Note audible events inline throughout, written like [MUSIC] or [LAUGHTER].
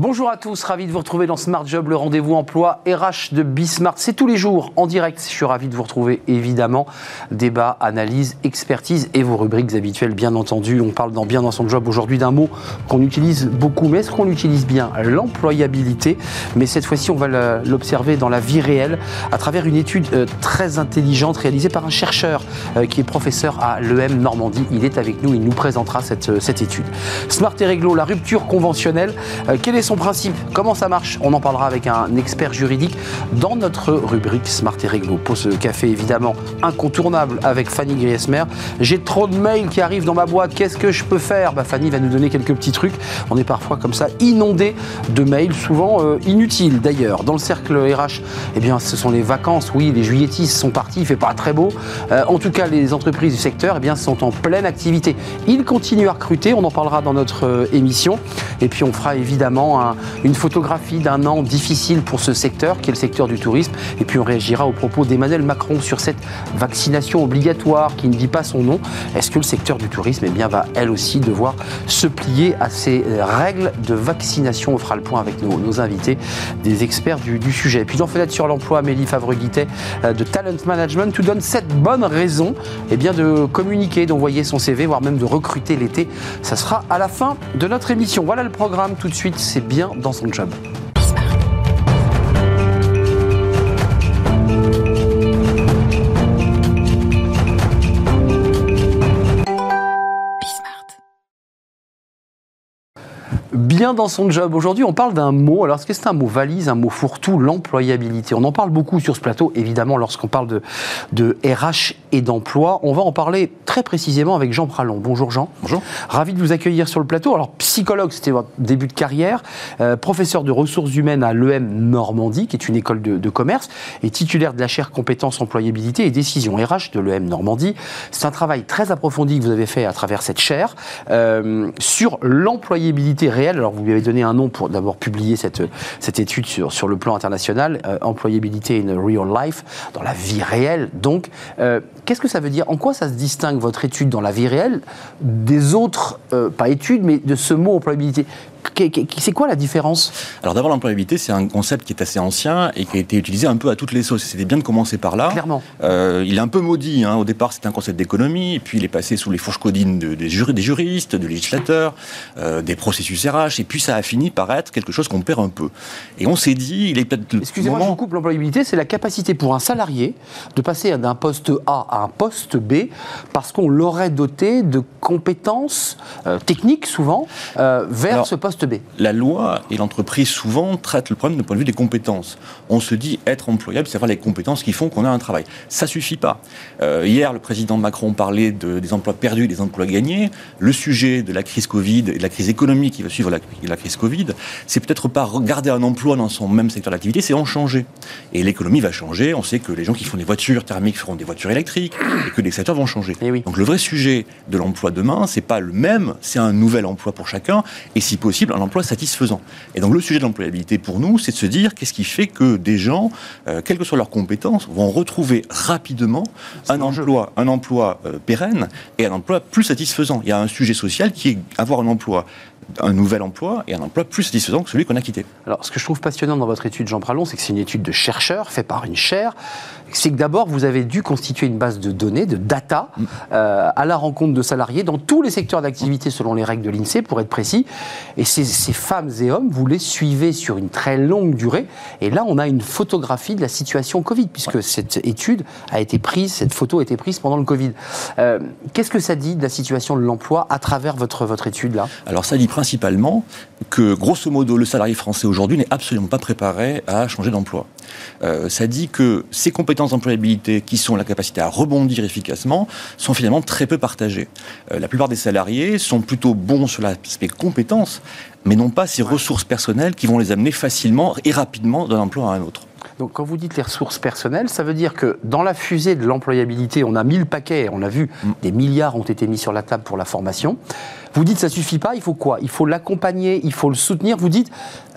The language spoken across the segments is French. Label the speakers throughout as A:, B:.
A: Bonjour à tous, ravi de vous retrouver dans Smart Job, le rendez-vous emploi RH de Bismart. C'est tous les jours en direct. Je suis ravi de vous retrouver évidemment. Débat, analyse, expertise et vos rubriques habituelles, bien entendu. On parle dans Bien dans son job aujourd'hui d'un mot qu'on utilise beaucoup, mais est-ce qu'on l'utilise bien L'employabilité? Mais cette fois-ci, on va l'observer dans la vie réelle à travers une étude euh, très intelligente réalisée par un chercheur euh, qui est professeur à l'EM Normandie. Il est avec nous, il nous présentera cette, euh, cette étude. Smart et réglo, la rupture conventionnelle. Son principe Comment ça marche? On en parlera avec un expert juridique dans notre rubrique Smart et Réglo. Pause café évidemment incontournable avec Fanny Griesmer. J'ai trop de mails qui arrivent dans ma boîte, qu'est-ce que je peux faire? Bah, Fanny va nous donner quelques petits trucs. On est parfois comme ça inondé de mails, souvent euh, inutiles d'ailleurs. Dans le cercle RH, eh bien, ce sont les vacances. Oui, les juilletistes sont partis, il fait pas très beau. Euh, en tout cas, les entreprises du secteur eh bien, sont en pleine activité. Ils continuent à recruter, on en parlera dans notre euh, émission. Et puis on fera évidemment une photographie d'un an difficile pour ce secteur, qui est le secteur du tourisme. Et puis on réagira aux propos d'Emmanuel Macron sur cette vaccination obligatoire qui ne dit pas son nom. Est-ce que le secteur du tourisme eh bien, va elle aussi devoir se plier à ces règles de vaccination? On fera le point avec nos, invités, des experts du, sujet. Et puis dans Fenêtre sur l'emploi, Amélie Favre-Guittet euh, de Talent Management nous donne cette bonne raison eh bien, de communiquer, d'envoyer son CV, voire même de recruter l'été. Ça sera à la fin de notre émission. Voilà le programme tout de suite, c'est bien dans son job. Bien dans son job. Aujourd'hui, on parle d'un mot. Alors, est-ce que c'est un mot valise, un mot fourre-tout, l'employabilité? On en parle beaucoup sur ce plateau, évidemment, lorsqu'on parle de, de RH et d'emploi. On va en parler très précisément avec Jean Pralon. Bonjour Jean.
B: Bonjour.
A: Ravi de vous accueillir sur le plateau. Alors, psychologue, c'était votre début de carrière, euh, professeur de ressources humaines à l'EM Normandie, qui est une école de, commerce, et titulaire de la chaire compétences, employabilité et décision RH de l'EM Normandie. C'est un travail très approfondi que vous avez fait à travers cette chaire euh, sur l'employabilité réelle alors vous lui avez donné un nom pour d'abord publier cette, cette étude sur, sur le plan international, euh, employabilité in real life, dans la vie réelle. Donc, euh, qu'est-ce que ça veut dire? En quoi ça se distingue votre étude dans la vie réelle des autres, euh, pas études, mais de ce mot employabilité? C'est quoi la différence?
B: Alors d'abord, l'employabilité, c'est un concept qui est assez ancien et qui a été utilisé un peu à toutes les sauces. C'était bien de commencer par là.
A: Clairement.
B: Euh, il est un peu maudit. Hein. Au départ, c'était un concept d'économie, et puis il est passé sous les fourches codines des, des, juristes, des législateurs, euh, des processus RH, et puis ça a fini par être quelque chose qu'on perd un peu. Et on s'est dit, il est peut-être...
A: Excusez-moi, je vous coupe, l'employabilité, c'est la capacité pour un salarié de passer d'un poste A à un poste B parce qu'on l'aurait doté de compétences euh, techniques, souvent, vers ce poste
B: la loi et l'entreprise souvent traitent le problème d'un point de vue des compétences. On se dit être employable, c'est avoir les compétences qui font qu'on a un travail. Ça suffit pas. Euh, hier, le président Macron parlait des emplois perdus et des emplois gagnés. Le sujet de la crise Covid et de la crise économique qui va suivre la, crise Covid, c'est peut-être pas garder un emploi dans son même secteur d'activité, c'est en changer. Et l'économie va changer. On sait que les gens qui font des voitures thermiques feront des voitures électriques et que les secteurs vont changer.
A: Eh
B: Donc le vrai sujet de l'emploi demain, c'est pas le même, c'est un nouvel emploi pour chacun et si possible un emploi satisfaisant. Et donc le sujet de l'employabilité pour nous, c'est de se dire qu'est-ce qui fait que des gens, euh, quelles que soient leurs compétences, vont retrouver rapidement un emploi, un emploi euh, pérenne et un emploi plus satisfaisant. Il y a un sujet social qui est avoir un emploi un nouvel emploi et un emploi plus satisfaisant que celui qu'on a quitté.
A: Alors, ce que je trouve passionnant dans votre étude, Jean Pralon, c'est que c'est une étude de chercheurs, faite par une chaire. C'est que d'abord, vous avez dû constituer une base de données, de data, mm. euh, à la rencontre de salariés dans tous les secteurs d'activité selon les règles de l'INSEE, pour être précis. Et ces, femmes et hommes, vous les suivez sur une très longue durée. Et là, on a une photographie de la situation Covid, puisque cette étude a été prise, cette photo a été prise pendant le Covid. Euh, qu'est-ce que ça dit de la situation de l'emploi à travers votre, votre étude là?
B: Alors, ça dit principalement que, grosso modo, le salarié français aujourd'hui n'est absolument pas préparé à changer d'emploi. Euh, ça dit que ces compétences d'employabilité, qui sont la capacité à rebondir efficacement, sont finalement très peu partagées. Euh, la plupart des salariés sont plutôt bons sur l'aspect compétences, mais n'ont pas ces ressources personnelles qui vont les amener facilement et rapidement d'un emploi à un autre.
A: Donc quand vous dites les ressources personnelles, ça veut dire que dans la fusée de l'employabilité, on a mis le paquet, on a vu, mm. des milliards ont été mis sur la table pour la formation. Vous dites ça suffit pas, il faut quoi? Il faut l'accompagner, il faut le soutenir. Vous dites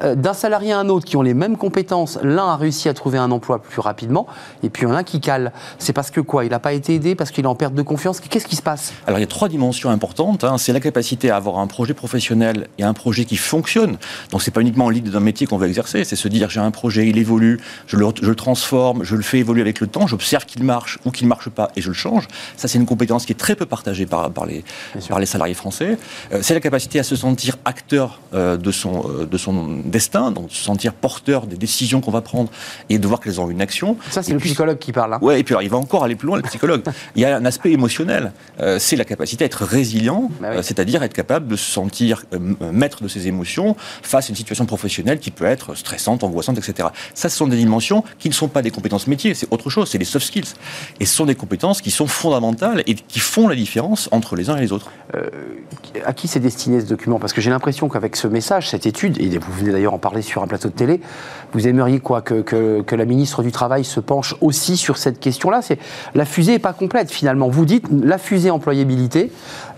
A: euh, d'un salarié à un autre qui ont les mêmes compétences, l'un a réussi à trouver un emploi plus rapidement, et puis il y en a un qui cale. C'est parce que quoi? Il n'a pas été aidé, parce qu'il est en perte de confiance? Qu'est-ce qui se passe?
B: Alors il y a trois dimensions importantes. Hein. C'est la capacité à avoir un projet professionnel et un projet qui fonctionne. Donc c'est pas uniquement en ligne d'un métier qu'on veut exercer, c'est se dire j'ai un projet, il évolue, je le, je le, transforme, je le fais évoluer avec le temps, j'observe qu'il marche ou qu'il ne marche pas et je le change. Ça c'est une compétence qui est très peu partagée par, par, les, par les salariés français. Euh, c'est la capacité à se sentir acteur euh, de, son, euh, de son destin, donc se sentir porteur des décisions qu'on va prendre et de voir qu'elles ont une action.
A: Ça, c'est le psychologue qui parle. Hein.
B: Ouais, et puis alors, il va encore aller plus loin, le psychologue. [LAUGHS] il y a un aspect émotionnel. c'est la capacité à être résilient, bah c'est-à-dire être capable de se sentir maître de ses émotions face à une situation professionnelle qui peut être stressante, angoissante, etc. Ça, ce sont des dimensions qui ne sont pas des compétences métiers, c'est autre chose, c'est des soft skills. Et ce sont des compétences qui sont fondamentales et qui font la différence entre les uns et les autres.
A: à qui c'est destiné ce document? Parce que j'ai l'impression qu'avec ce message, cette étude, et vous venez d'ailleurs en parler sur un plateau de télé, vous aimeriez quoi que, que, la ministre du Travail se penche aussi sur cette question-là? C'est la fusée n'est pas complète finalement. Vous dites la fusée employabilité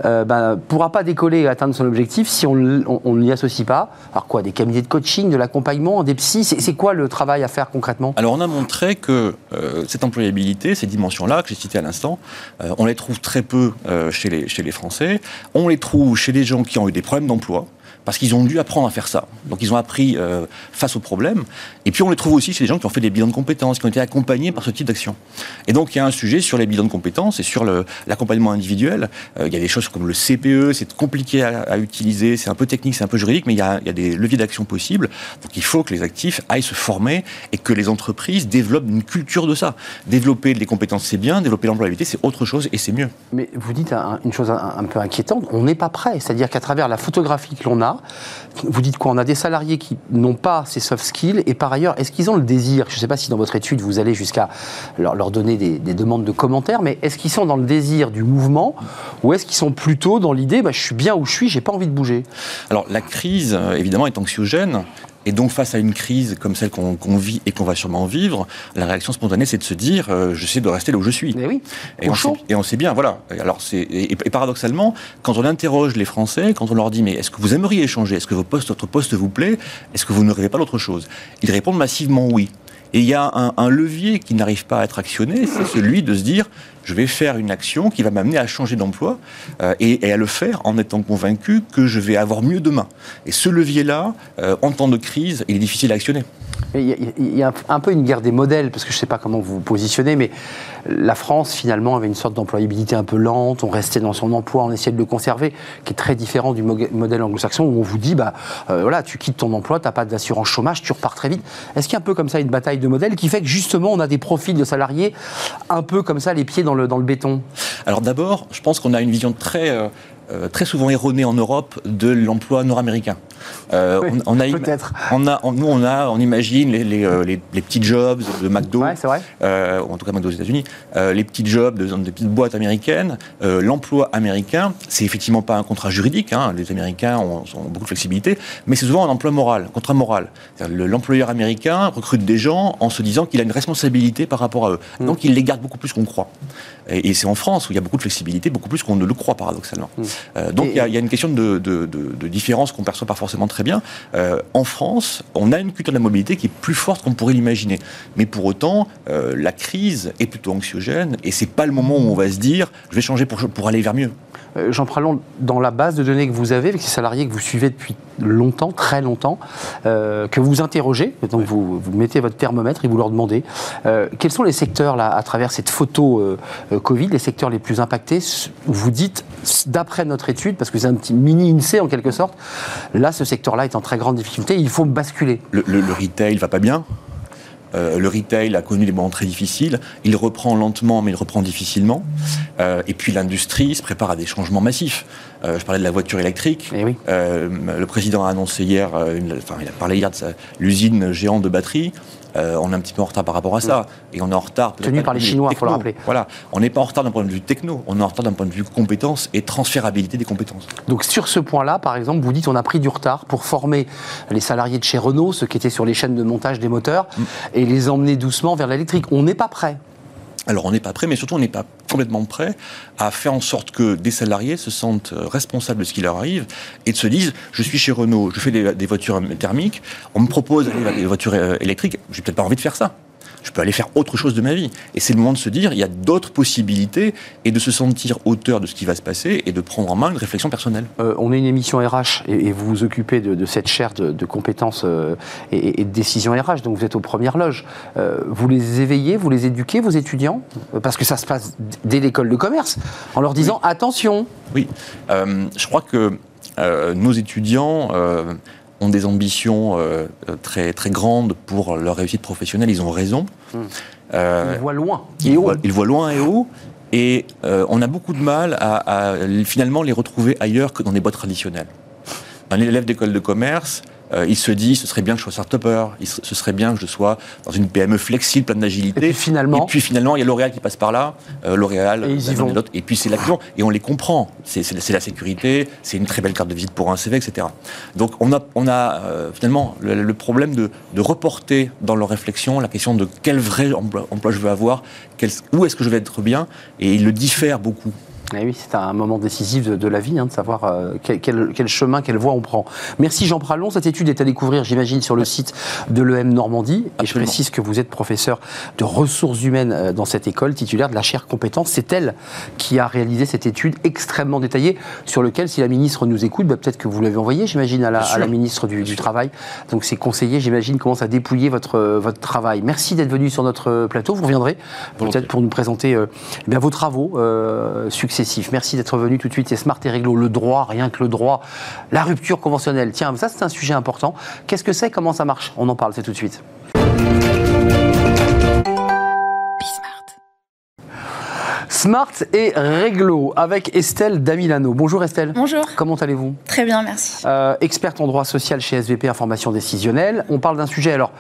A: ne euh, ben, pourra pas décoller et atteindre son objectif si on ne l'y pas. Alors quoi Des cabinets de coaching, de l'accompagnement, des psys C'est quoi le travail à faire concrètement?
B: Alors on a montré que euh, cette employabilité, ces dimensions-là que j'ai citées à l'instant, euh, on les trouve très peu chez, les, chez les Français. On les trouve chez les gens qui ont eu des problèmes d'emploi parce qu'ils ont dû apprendre à faire ça. Donc ils ont appris euh, face aux problèmes. Et puis on les trouve aussi chez les gens qui ont fait des bilans de compétences, qui ont été accompagnés par ce type d'action. Et donc il y a un sujet sur les bilans de compétences et sur l'accompagnement individuel. Euh, il y a des choses comme le CPE, c'est compliqué à, utiliser, c'est un peu technique, c'est un peu juridique, mais il y a des leviers d'action possibles. Donc il faut que les actifs aillent se former et que les entreprises développent une culture de ça. Développer les compétences, c'est bien, développer l'employabilité, c'est autre chose et c'est mieux.
A: Mais vous dites une chose un peu inquiétante, on n'est pas prêt. C'est-à-dire qu'à travers la photographie que l'on a, vous dites quoi? On a des salariés qui n'ont pas ces soft skills et par ailleurs, est-ce qu'ils ont le désir? Je ne sais pas si dans votre étude vous allez jusqu'à leur, donner des, demandes de commentaires, mais est-ce qu'ils sont dans le désir du mouvement ou est-ce qu'ils sont plutôt dans l'idée bah, je suis bien où je suis, j'ai pas envie de bouger?
B: Alors la crise, euh, évidemment, est anxiogène. Et donc, face à une crise comme celle qu'on vit et qu'on va sûrement vivre, la réaction spontanée, c'est de se dire euh, j'essaie de rester là où je suis.
A: Mais oui.
B: Et on, sait, et on, sait, bien, voilà. Alors, c'est et, paradoxalement, quand on interroge les Français, quand on leur dit mais est-ce que vous aimeriez échanger? Est-ce que vos postes, votre poste vous plaît? Est-ce que vous ne rêvez pas d'autre chose? Ils répondent massivement oui. Et il y a un, levier qui n'arrive pas à être actionné, c'est celui de se dire je vais faire une action qui va m'amener à changer d'emploi euh, et, à le faire en étant convaincu que je vais avoir mieux demain. Et ce levier-là, euh, en temps de crise, il est difficile à actionner.
A: Il y, a un peu une guerre des modèles, parce que je ne sais pas comment vous vous positionnez, mais la France, finalement, avait une sorte d'employabilité un peu lente, on restait dans son emploi, on essayait de le conserver, qui est très différent du modèle anglo-saxon, où on vous dit, bah, euh, voilà, tu quittes ton emploi, tu n'as pas d'assurance chômage, tu repars très vite. Est-ce qu'il y a un peu comme ça une bataille de modèles qui fait que justement, on a des profils de salariés un peu comme ça, les pieds dans le, dans le béton?
B: Alors d'abord, je pense qu'on a une vision très... Euh, euh, très souvent erronée en Europe de l'emploi nord-américain.
A: Euh, on, a, peut-être.
B: On a, nous, on a, on imagine les, les, euh, les, petits jobs de McDo,
A: ouais, vrai.
B: Euh, en tout cas McDo aux États-Unis, les petits jobs de, de petites boîtes américaines. L'emploi américain, c'est effectivement pas un contrat juridique. Hein, les Américains ont, ont, beaucoup de flexibilité, mais c'est souvent un emploi moral, un contrat moral. L'employeur américain recrute des gens en se disant qu'il a une responsabilité par rapport à eux. Mm. Donc il les garde beaucoup plus qu'on croit. Et, c'est en France où il y a beaucoup de flexibilité, beaucoup plus qu'on ne le croit paradoxalement. Mm. donc il y, y, a une question de, de, de différence qu'on perçoit pas forcément très bien. Euh, en France, on a une culture de la mobilité qui est plus forte qu'on pourrait l'imaginer. Mais pour autant, euh, la crise est plutôt anxiogène et c'est pas le moment où on va se dire je vais changer pour, pour aller vers mieux.
A: Euh, Jean Pralon, dans la base de données que vous avez avec ces salariés que vous suivez depuis longtemps, très longtemps, que vous interrogez, donc vous, vous, mettez votre thermomètre et vous leur demandez quels sont les secteurs, là, à travers cette photo Covid, les secteurs les plus impactés, vous dites, d'après notre étude, parce que c'est un petit mini INSEE en quelque sorte, là, ce secteur-là est en très grande difficulté, il faut basculer.
B: Le, le, le retail va pas bien euh, le retail a connu des moments très difficiles. Il reprend lentement, mais il reprend difficilement. Euh, et puis l'industrie se prépare à des changements massifs. Euh, je parlais de la voiture électrique.
A: Eh oui.
B: le président a annoncé hier, enfin, il a parlé hier de l'usine géante de batteries. Euh, on est un petit peu en retard par rapport à ça. Et on est en retard.
A: Tenu par les Chinois, il faut le rappeler.
B: Voilà. On n'est pas en retard d'un point de vue techno, on est en retard d'un point de vue compétence et transférabilité des compétences.
A: Donc sur ce point-là, par exemple, vous dites on a pris du retard pour former les salariés de chez Renault, ceux qui étaient sur les chaînes de montage des moteurs, mm. et les emmener doucement vers l'électrique. On n'est pas prêt.
B: Alors on n'est pas prêt, mais surtout on n'est pas complètement prêt à faire en sorte que des salariés se sentent euh, responsables de ce qui leur arrive et se disent je suis chez Renault, je fais des, voitures thermiques, on me propose des voitures euh, électriques, j'ai peut-être pas envie de faire ça je peux aller faire autre chose de ma vie. Et c'est le moment de se dire, il y a d'autres possibilités et de se sentir auteur de ce qui va se passer et de prendre en main une réflexion personnelle.
A: Euh, on est une émission RH et, vous vous occupez de, cette chaire de, compétences euh, et, de décisions RH, donc vous êtes aux premières loges. Euh, vous les éveillez, vous les éduquez, vos étudiants? Parce que ça se passe dès l'école de commerce, en leur disant attention.
B: Oui, je crois que nos étudiants ont des ambitions euh, très, très grandes pour leur réussite professionnelle, ils ont raison.
A: Hmm. Euh, ils voient loin
B: et haut. ils voient loin et haut. Et euh, on a beaucoup de mal à, finalement les retrouver ailleurs que dans des boîtes traditionnelles. Un élève d'école de commerce, euh, il se dit ce serait bien que je sois start-upper, ce serait bien que je sois dans une PME flexible, pleine d'agilité.
A: Et puis finalement,
B: et puis finalement, il y a L'Oréal qui passe par là, euh, L'Oréal,
A: et, ils y vont.
B: et puis c'est l'action, et on les comprend. C'est la sécurité, c'est une très belle carte de visite pour un CV, etc. Donc on a, on a euh, finalement le, problème de, reporter dans leur réflexion la question de quel vrai emploi, je veux avoir, où est-ce que je vais être bien, et ils le diffèrent beaucoup.
A: Eh oui, c'est un moment décisif de, la vie, hein, de savoir euh, quel, chemin, quelle voie on prend. Merci Jean Pralon. Cette étude est à découvrir, j'imagine, sur le site de l'EM Normandie. Et je précise que vous êtes professeur de ressources humaines euh, dans cette école, titulaire de la chaire compétence. C'est elle qui a réalisé cette étude extrêmement détaillée, sur laquelle, si la ministre nous écoute, bah, peut-être que vous l'avez envoyée, j'imagine, à, la, ministre du, Travail. Donc ces conseillers, j'imagine, commencent à dépouiller votre, votre travail. Merci d'être venu sur notre plateau. Vous reviendrez peut-être pour nous présenter euh, eh vos travaux successifs Merci d'être venu tout de suite. C'est Smart et Réglo, le droit, rien que le droit. La rupture conventionnelle. Tiens, ça c'est un sujet important. Qu'est-ce que c'est? Comment ça marche? On en parle, c'est tout de suite. Smart et Réglo avec Estelle Damilano. Bonjour Estelle.
C: Bonjour.
A: Comment allez-vous?
C: Très bien, merci.
A: Euh, experte en droit social chez SVP Information Décisionnelle. On parle d'un sujet alors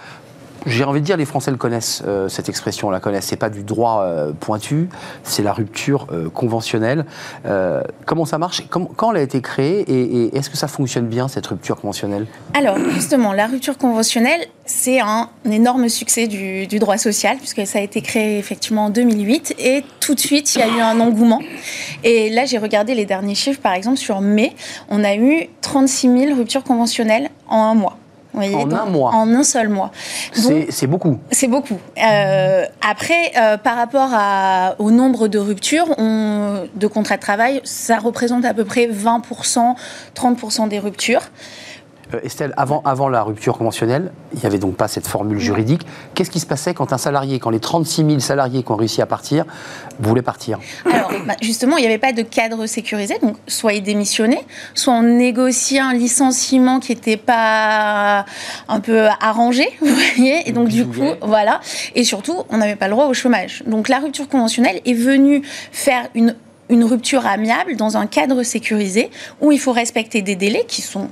A: j'ai envie de dire, les Français le connaissent, euh, cette expression, on la connaissent. C'est pas du droit euh, pointu, c'est la rupture euh, conventionnelle. comment ça marche? Quand elle a été créée? Et, est-ce que ça fonctionne bien, cette rupture conventionnelle?
C: Alors, justement, la rupture conventionnelle, c'est un, énorme succès du, droit social, puisque ça a été créé effectivement en 2008. Et tout de suite, il y a eu un engouement. Et là, j'ai regardé les derniers chiffres, par exemple, sur mai, on a eu 36 000 ruptures conventionnelles en un mois
A: en un mois
C: En un seul mois.
A: C'est beaucoup.
C: C'est beaucoup. Euh, après, euh, par rapport à, au nombre de ruptures on, de contrats de travail, ça représente à peu près 20%, 30% des ruptures.
A: Euh, Estelle, avant, avant la rupture conventionnelle, il n'y avait donc pas cette formule juridique. Qu'est-ce qui se passait quand un salarié, quand les 36 000 salariés qui ont réussi à partir, voulaient partir?
C: Alors, [COUGHS] bah, justement, il n'y avait pas de cadre sécurisé. Donc, soit ils démissionnaient, soit on négociait un licenciement qui n'était pas un peu arrangé, [LAUGHS] vous voyez. Et donc, du coup, voilà. Et surtout, on n'avait pas le droit au chômage. Donc, la rupture conventionnelle est venue faire une une rupture amiable dans un cadre sécurisé où il faut respecter des délais qui sont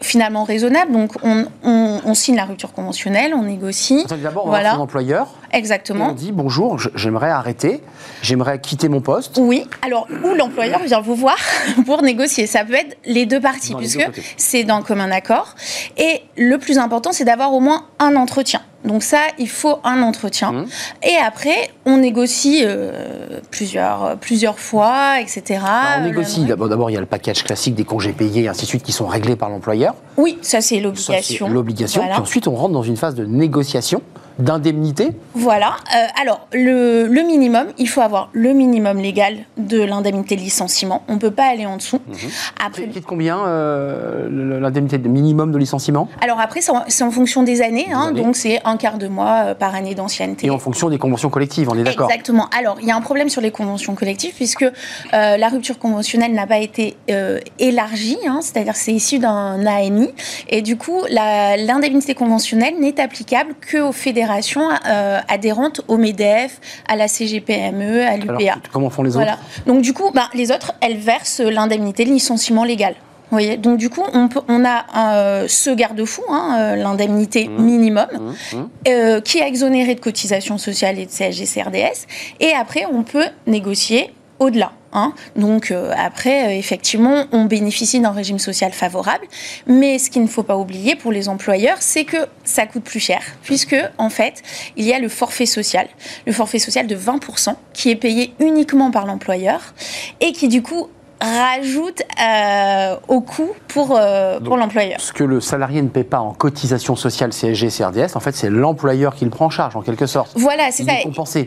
C: finalement raisonnable. Donc, on, signe la rupture conventionnelle, on négocie.
A: D'abord, on voilà. son employeur.
C: Exactement.
A: on dit bonjour, j'aimerais arrêter, j'aimerais quitter mon poste.
C: Oui. Alors, où l'employeur vient vous voir [LAUGHS] pour négocier. Ça peut être les deux parties, puisque c'est d'un commun accord. Et le plus important, c'est d'avoir au moins un entretien. Donc ça, il faut un entretien. Mmh. Et après, on négocie euh, plusieurs, plusieurs fois, etc.
A: Bah, on négocie. D'abord, il y a le package classique des congés payés, ainsi de suite, qui sont réglés par l'employeur.
C: Oui, ça c'est l'obligation.
A: L'obligation. Puis ensuite, on rentre dans une phase de négociation d'indemnité
C: Voilà. Euh, alors, le, minimum, il faut avoir le minimum légal de l'indemnité de licenciement. On ne peut pas aller en dessous.
A: Mmh. Après, c'est combien euh, l'indemnité de minimum de licenciement
C: Alors après, c'est en, fonction des années. Hein. donc, c'est un quart de mois euh, par année d'ancienneté.
A: Et en fonction des conventions collectives, on est d'accord
C: Exactement. Alors, il y a un problème sur les conventions collectives puisque la rupture conventionnelle n'a pas été élargie. Hein. C'est-à-dire c'est issu d'un AMI. Et du coup, l'indemnité conventionnelle n'est applicable qu'aux fédérations euh, adhérentes au MEDEF, à la CGPME, à l'UPA.
A: Comment font les autres?
C: Donc du coup, bah, les autres, elles versent l'indemnité de licenciement légal. Vous voyez? Donc du coup, on, peut, on a euh, ce garde-fou, hein, l'indemnité mmh. minimum, mmh. Mmh. qui est exonéré de cotisations sociales et de CSG CRDS. Et après, on peut négocier au-delà. Hein. Donc euh, après, euh, effectivement, on bénéficie d'un régime social favorable, mais ce qu'il ne faut pas oublier pour les employeurs, c'est que ça coûte plus cher, puisque en fait, il y a le forfait social, le forfait social de 20% qui est payé uniquement par l'employeur et qui du coup rajoute euh, au coût pour, euh, pour l'employeur.
A: Ce que le salarié ne paie pas en cotisation sociale CSG, CRDS, en fait, c'est l'employeur qui le prend en charge, en quelque sorte.
C: Voilà, c'est ça.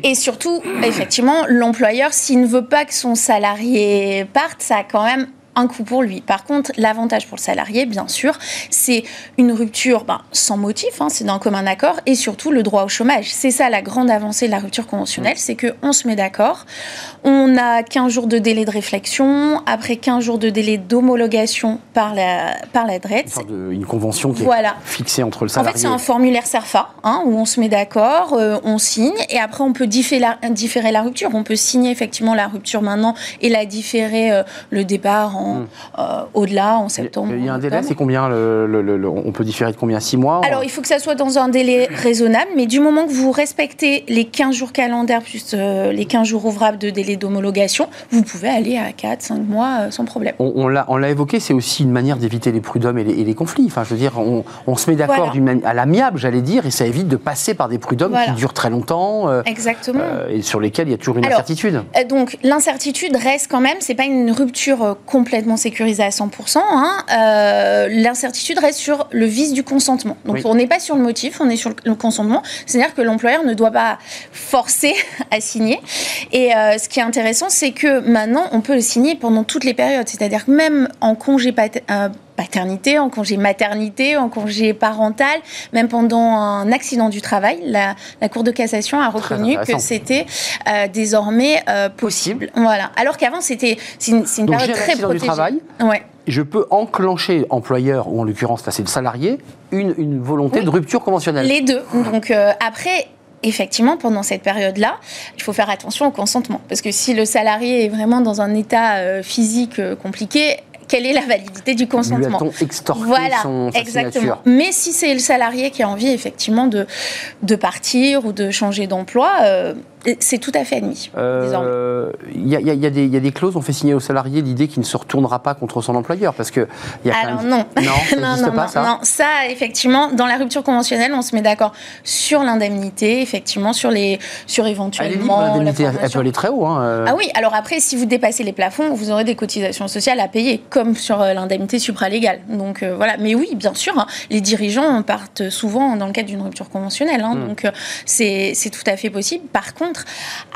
C: Et surtout, effectivement, l'employeur, s'il ne veut pas que son salarié parte, ça a quand même un coût pour lui. Par contre, l'avantage pour le salarié, bien sûr, c'est une rupture ben, sans motif, hein, c'est d'un commun accord, et surtout le droit au chômage. C'est ça la grande avancée de la rupture conventionnelle, c'est qu'on se met d'accord, on a 15 jours de délai de réflexion, après 15 jours de délai d'homologation par la, par la
A: Une, convention qui est fixée entre le salarié.
C: En fait, c'est un formulaire SERFA, hein, où on se met d'accord, euh, on signe, et après on peut différer la, différer la, rupture. On peut signer effectivement la rupture maintenant et la différer euh, le départ Hmm. Euh, au-delà, en septembre.
A: Il y a un délai, c'est combien le, On peut différer de combien 6 mois
C: Alors, il faut que ça soit dans un délai raisonnable, mais du moment que vous respectez les 15 jours calendaires plus euh, les 15 jours ouvrables de délai d'homologation, vous pouvez aller à 4, 5 mois euh, sans problème.
A: On, on l'a évoqué, c'est aussi une manière d'éviter les prud'hommes et, les, conflits. Enfin, je veux dire, on, se met d'accord à l'amiable, j'allais dire, et ça évite de passer par des prud'hommes qui durent très longtemps.
C: Exactement.
A: et sur lesquels il y a toujours une incertitude.
C: donc, l'incertitude reste quand même, c'est pas une rupture complète complètement sécurisé à 100%, hein, euh, l'incertitude reste sur le vice du consentement. Donc on n'est pas sur le motif, on est sur le consentement. C'est-à-dire que l'employeur ne doit pas forcer [LAUGHS] à signer. Et euh, ce qui est intéressant, c'est que maintenant, on peut le signer pendant toutes les périodes. C'est-à-dire que même en congé euh, paternité, en congé maternité, en congé parental, même pendant un accident du travail, la, Cour de cassation a reconnu que c'était euh, désormais euh, possible. Voilà. Alors qu'avant, c'était c'est une, une période très protégée. Du travail.
A: Ouais je peux enclencher, employeur, ou en l'occurrence, c'est le salarié, une, une volonté de rupture conventionnelle.
C: Les deux. Donc euh, après, effectivement, pendant cette période-là, il faut faire attention au consentement. Parce que si le salarié est vraiment dans un état physique compliqué, quelle est la validité du consentement.
A: voilà, exactement.
C: Mais si c'est le salarié qui a envie effectivement de, de partir ou de changer d'emploi, euh, c'est tout à fait admis.
A: Euh, il y, y, a des clauses, on fait signer au salarié l'idée qu'il ne se retournera pas contre son employeur parce que
C: y a Alors non, non, ça [LAUGHS] non, pas, ça. non, ça effectivement, dans la rupture conventionnelle, on se met d'accord sur l'indemnité, effectivement, sur les, sur éventuellement.
A: L'indemnité, elle peut aller très haut. Hein,
C: euh. Ah oui, alors après, si vous dépassez les plafonds, vous aurez des cotisations sociales à payer, comme sur euh, l'indemnité supralégale. Donc voilà, mais oui, bien sûr, hein, les dirigeants partent souvent dans le cadre d'une rupture conventionnelle, hein, hmm. donc c'est tout à fait possible. Par contre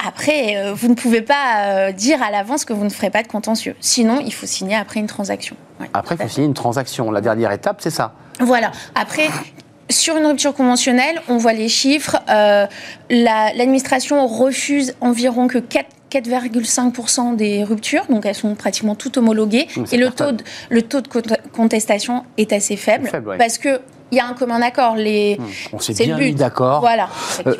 C: après, euh, vous ne pouvez pas euh, dire à l'avance que vous ne ferez pas de contentieux. Sinon, il faut signer après une transaction.
A: après, il faut signer une transaction. La dernière étape, c'est ça.
C: Voilà. Après, sur une rupture conventionnelle, on voit les chiffres. Euh, l'administration refuse environ que 4,5% des ruptures, donc elles sont pratiquement toutes homologuées. Et le taux, de, le taux de contestation est assez faible, parce que il y a un commun accord. Les... Hmm.
A: On s'est bien mis d'accord.
C: Voilà.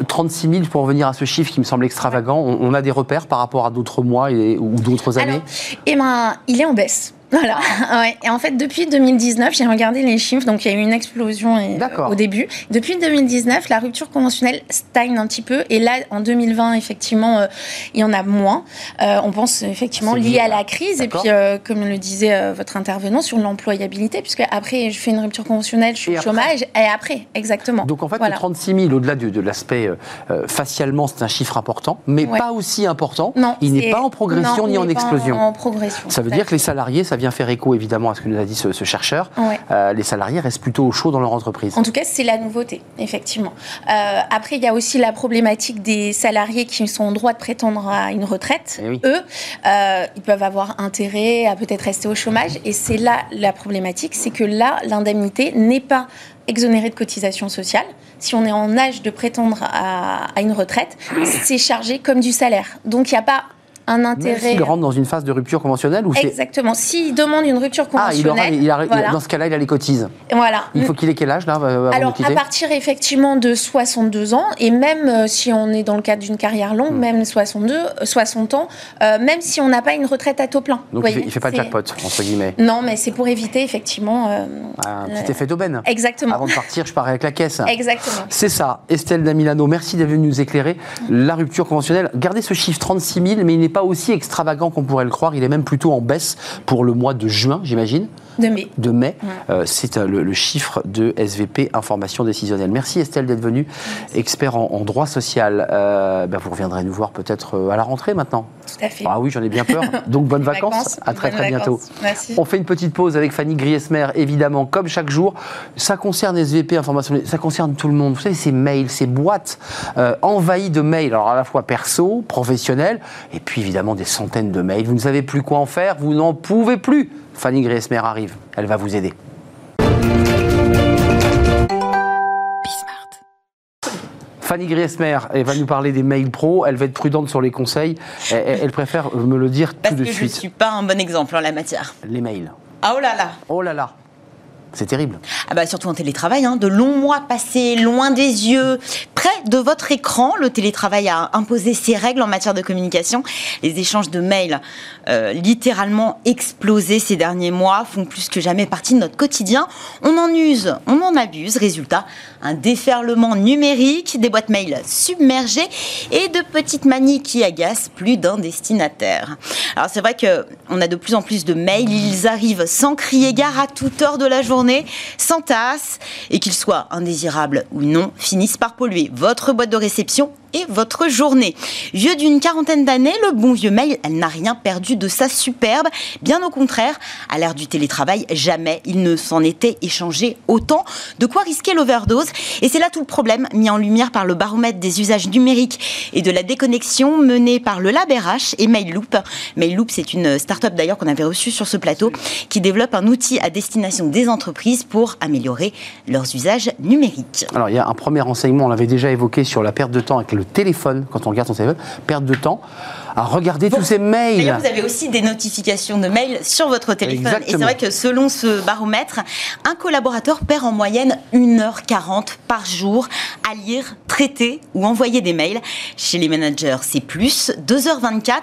A: 36 000, pour revenir à ce chiffre qui me semble extravagant, on, a des repères par rapport à d'autres mois et, ou d'autres années?
C: Eh ben, il est en baisse. Voilà. [LAUGHS] ouais. Et en fait, depuis 2019, j'ai regardé les chiffres, donc il y a eu une explosion euh, au début. Depuis 2019, la rupture conventionnelle stagne un petit peu. Et là, en 2020, effectivement, euh, il y en a moins. Euh, on pense effectivement lié à la crise. Et puis, comme le disait votre intervenant, sur l'employabilité, puisque après, je fais une rupture conventionnelle, je suis au chômage. Et après, exactement.
A: Donc en fait, 36 000, au-delà de, l'aspect facialement, c'est un chiffre important, mais pas aussi important.
C: Non,
A: il n'est pas en progression ni en explosion.
C: En, progression.
A: Ça veut dire que les salariés, ça vient faire écho évidemment à ce que nous a dit ce, chercheur. Euh, les salariés restent plutôt au chaud dans leur entreprise.
C: En tout cas, c'est la nouveauté, effectivement. Euh, après, il y a aussi la problématique des salariés qui sont en droit de prétendre à une retraite. Eh Eux, euh, ils peuvent avoir intérêt à peut-être rester au chômage. Et c'est là la problématique, c'est que là, l'indemnité n'est pas exonérée de cotisation sociale. Si on est en âge de prétendre à, à une retraite, c'est chargé comme du salaire. Donc il n'y a pas un intérêt.
A: S'il rentre dans une phase de rupture conventionnelle ou
C: Exactement. S'il demande une rupture conventionnelle.
A: Ah, il aura, il dans ce cas-là, il a les cotises.
C: Voilà.
A: Il faut qu'il ait quel âge là
C: Alors, à partir effectivement de 62 ans, et même euh, si on est dans le cadre d'une carrière longue, hmm. même 62, 60 euh, ans, euh, même si on n'a pas une retraite à taux plein.
A: Donc il ne fait, pas de jackpot, entre guillemets.
C: Non, mais c'est pour éviter effectivement.
A: un petit effet d'aubaine.
C: Exactement.
A: Avant de partir, je pars avec la caisse.
C: Exactement.
A: C'est ça. Estelle Damilano, merci d'être venue nous éclairer. La rupture conventionnelle, gardez ce chiffre 36 000, mais il n'est pas aussi extravagant qu'on pourrait le croire. Il est même plutôt en baisse pour le mois de juin, j'imagine.
C: De mai.
A: De mai. Euh, c'est euh, le, chiffre de SVP Information Décisionnelle. Merci Estelle d'être venue, expert en, droit social. Euh, ben, vous reviendrez nous voir peut-être à la rentrée maintenant.
C: Tout à fait.
A: Ah oui, j'en ai bien peur. [LAUGHS] Donc bonnes vacances. À très très bientôt.
C: Merci.
A: On fait une petite pause avec Fanny Griesmer, évidemment, comme chaque jour. Ça concerne SVP Information, ça concerne tout le monde. Vous savez, ces mails, ces boîtes envahies de mails, alors à la fois perso, professionnels, et puis évidemment des centaines de mails. Vous ne savez plus quoi en faire, vous n'en pouvez plus. Fanny Griesmer arrive, elle va vous aider. Fanny Griesmer, elle va nous parler des mails pro, elle va être prudente sur les conseils, elle, préfère me le dire tout de suite. Parce que je
D: ne suis pas un bon exemple en la matière.
A: Les mails.
D: Ah oh là là
A: Oh là là c'est terrible.
D: Ah bah surtout en télétravail, hein, de longs mois passés loin des yeux, près de votre écran. Le télétravail a imposé ses règles en matière de communication. Les échanges de mails, euh, littéralement explosés ces derniers mois, font plus que jamais partie de notre quotidien. On en use, on en abuse. Résultat, un déferlement numérique, des boîtes mails submergées et de petites manies qui agacent plus d'un destinataire. Alors c'est vrai qu'on a de plus en plus de mails. Ils arrivent sans crier gare à toute heure de la journée sans tasse et qu'ils soient indésirables ou non, finissent par polluer votre boîte de réception votre journée. Vieux d'une quarantaine d'années, le bon vieux mail, elle n'a rien perdu de sa superbe. Bien au contraire, à l'ère du télétravail, jamais il ne s'en était échangé autant. De quoi risquer l'overdose? Et c'est là tout le problème, mis en lumière par le baromètre des usages numériques et de la déconnexion mené par le Lab RH et MailLoop. MailLoop, c'est une start-up d'ailleurs qu'on avait reçue sur ce plateau qui développe un outil à destination des entreprises pour améliorer leurs usages numériques.
A: Alors il y a un premier renseignement, on l'avait déjà évoqué sur la perte de temps avec le téléphone, quand on regarde son téléphone, perte de temps à regarder tous ces mails.
D: vous avez aussi des notifications de mails sur votre téléphone. Et c'est vrai que selon ce baromètre, un collaborateur perd en moyenne 1h40 par jour à lire, traiter ou envoyer des mails. Chez les managers, c'est plus, 2h24.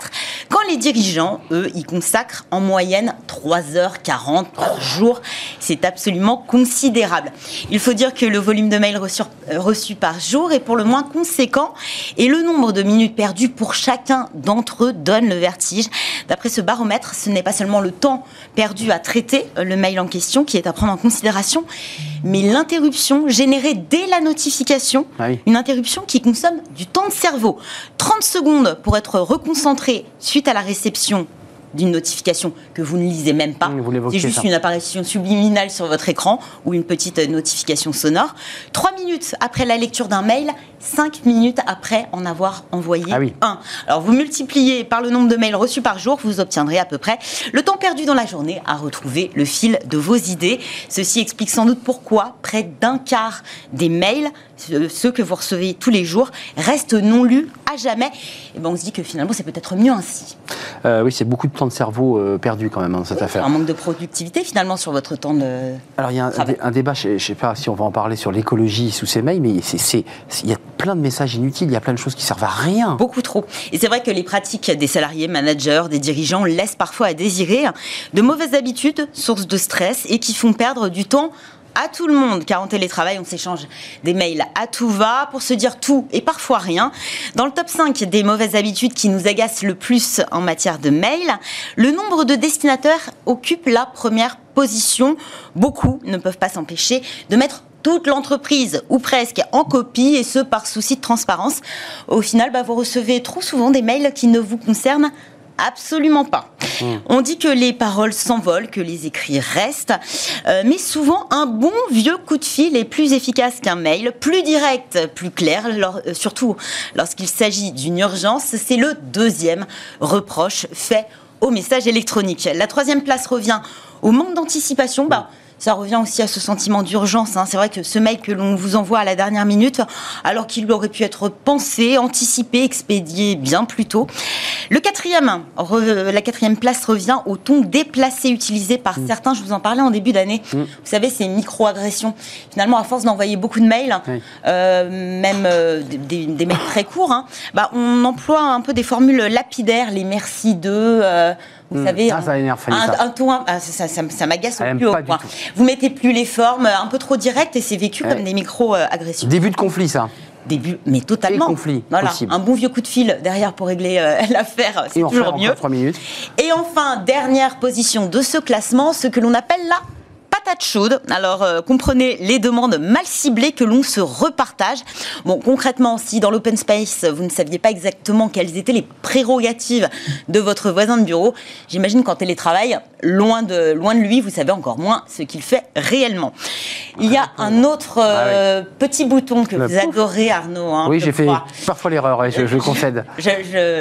D: Quand les dirigeants, eux, y consacrent en moyenne 3h40 par jour. C'est absolument considérable. Il faut dire que le volume de mails reçus, reçus par jour est pour le moins conséquent et le nombre de minutes perdues pour chacun d'entre eux donne le vertige. D'après ce baromètre, ce n'est pas seulement le temps perdu à traiter euh, le mail en question qui est à prendre en considération, mais l'interruption générée dès la notification, ah une interruption qui consomme du temps de cerveau. 30 secondes pour être reconcentré suite à la réception d'une notification que vous ne lisez même pas. C'est juste une apparition subliminale sur votre écran ou une petite notification sonore. Trois minutes après la lecture d'un mail, cinq minutes après en avoir envoyé ah un. Alors vous multipliez par le nombre de mails reçus par jour, vous obtiendrez à peu près le temps perdu dans la journée à retrouver le fil de vos idées. Ceci explique sans doute pourquoi près d'un quart des mails, ceux que vous recevez tous les jours, restent non lus à jamais. Et ben on se dit que finalement c'est peut-être mieux ainsi.
A: Euh, oui, c'est beaucoup de temps de cerveau euh, perdu quand même dans cette affaire.
D: Un manque de productivité finalement sur votre temps de.
A: Alors il y a un, débat, je ne sais pas si on va en parler sur l'écologie sous ces mails, mais il y a plein de messages inutiles, il y a plein de choses qui servent à rien.
D: Beaucoup trop. Et c'est vrai que les pratiques des salariés, managers, des dirigeants laissent parfois à désirer de mauvaises habitudes, sources de stress et qui font perdre du temps à tout le monde, car en télétravail, on s'échange des mails à tout va pour se dire tout et parfois rien. Dans le top 5 des mauvaises habitudes qui nous agacent le plus en matière de mails, le nombre de destinataires occupe la première position. Beaucoup ne peuvent pas s'empêcher de mettre toute l'entreprise, ou presque, en copie, et ce par souci de transparence. Au final, bah, vous recevez trop souvent des mails qui ne vous concernent Absolument pas. On dit que les paroles s'envolent, que les écrits restent, euh, mais souvent un bon vieux coup de fil est plus efficace qu'un mail, plus direct, plus clair, euh, surtout lorsqu'il s'agit d'une urgence. C'est le deuxième reproche fait au message électronique. La troisième place revient au manque d'anticipation. Bah, ça revient aussi à ce sentiment d'urgence. Hein. C'est vrai que ce mail que l'on vous envoie à la dernière minute, alors qu'il aurait pu être pensé, anticipé, expédié bien plus tôt. Le quatrième, la quatrième place revient au ton déplacé utilisé par mm. certains. Je vous en parlais en début d'année. Mm. Vous savez, ces micro-agressions. Finalement, à force d'envoyer beaucoup de mails, euh, même euh, des, mails très courts, hein, bah, on emploie un peu des formules lapidaires, les merci de. Euh, vous hmm. savez,
A: ça, ça énerve,
D: un, ton, ah, ça, ça, m'agace au plus haut point. Vous mettez plus les formes un peu trop directes et c'est vécu comme des micro-agressions.
A: Début de conflit, ça
D: début, mais totalement.
A: conflit,
D: voilà, un bon vieux coup de fil derrière pour régler euh, [LAUGHS] l'affaire, c'est toujours mieux.
A: minutes.
D: Et enfin, dernière position de ce classement, ce que l'on appelle la patate chaude. Alors, euh, comprenez les demandes mal ciblées que l'on se repartage. Bon, concrètement, si dans l'open space, vous ne saviez pas exactement quelles étaient les prérogatives de votre voisin de bureau, j'imagine qu'en télétravail, loin de, loin de lui, vous savez encore moins ce qu'il fait réellement. Il y a un autre euh, ah petit bouton que vous adorez, Arnaud.
A: Hein, oui, j'ai fait parfois l'erreur, je, je, concède. [LAUGHS]
D: je,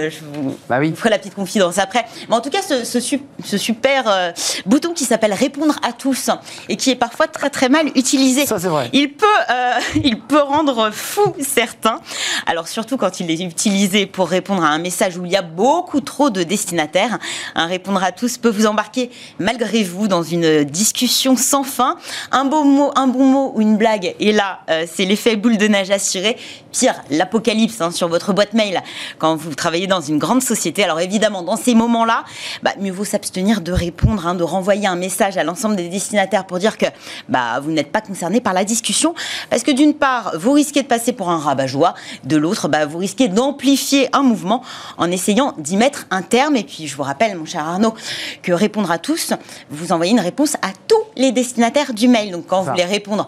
D: je, vous bah oui. ferai la petite confidence après. Mais en tout cas, ce, ce, super euh, bouton qui s'appelle Répondre à tous et qui est parfois très très mal utilisé.
A: Ça, c'est vrai.
D: Il peut, euh, [LAUGHS] il peut rendre fou certains. Alors, surtout quand il est utilisé pour répondre à un message où il y a beaucoup trop de destinataires. Un Répondre à tous peut vous embarquer malgré vous dans une discussion sans fin. Un beau mot, un bon mot ou une blague, et là, euh, c'est l'effet boule de neige assuré. Pire, l'apocalypse hein, sur votre boîte mail quand vous travaillez dans une grande société. Alors évidemment, dans ces moments-là, bah, mieux vaut s'abstenir de répondre, hein, de renvoyer un message à l'ensemble des destinataires pour dire que bah, vous n'êtes pas concerné par la discussion. Parce que d'une part, vous risquez de passer pour un rabat-joie, de l'autre, bah, vous risquez d'amplifier un mouvement en essayant d'y mettre un terme. Et puis, je vous rappelle, mon cher Arnaud, que répondre à tous, vous envoyez une réponse à tous les destinataires du mail. Donc, quand vous voulez répondre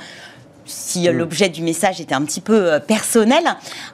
D: si l'objet du message était un petit peu euh, personnel,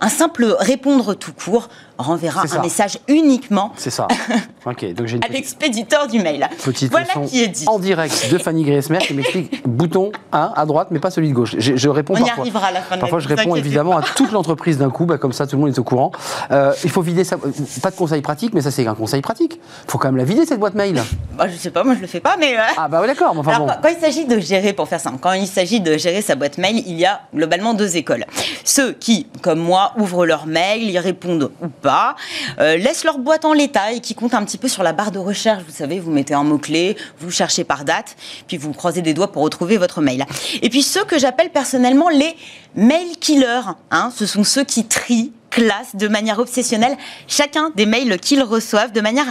D: un simple répondre tout court renverra un message uniquement
A: C'est ça. [LAUGHS]
D: donc à l'expéditeur du mail.
A: Petite voilà qui est dit. En direct de Fanny Griesmer qui m'explique [LAUGHS] bouton 1 à droite, mais pas celui de gauche. Je, réponds
D: On
A: y
D: arrivera à la fin de
A: Parfois, je réponds évidemment à toute l'entreprise d'un coup, bah, comme ça tout le monde est au courant. Euh, il faut vider ça. Pas de conseil pratique, mais ça c'est un conseil pratique. Il faut quand même la vider cette boîte mail.
D: Bah, je sais pas, moi je le fais pas, mais. Euh,
A: ah bah d'accord. Enfin,
D: quand, il s'agit de gérer, pour faire simple, quand il s'agit de gérer sa boîte mail, il y a globalement deux écoles. Ceux qui, comme moi, ouvrent leur mail, y répondent ou pas. Euh, euh, laissent leur boîte en l'état et qui comptent un petit peu sur la barre de recherche. Vous savez, vous mettez un mot-clé, vous cherchez par date, puis vous croisez des doigts pour retrouver votre mail. Et puis ceux que j'appelle personnellement les mail killers, hein, ce sont ceux qui trient classent de manière obsessionnelle chacun des mails qu'ils reçoivent de manière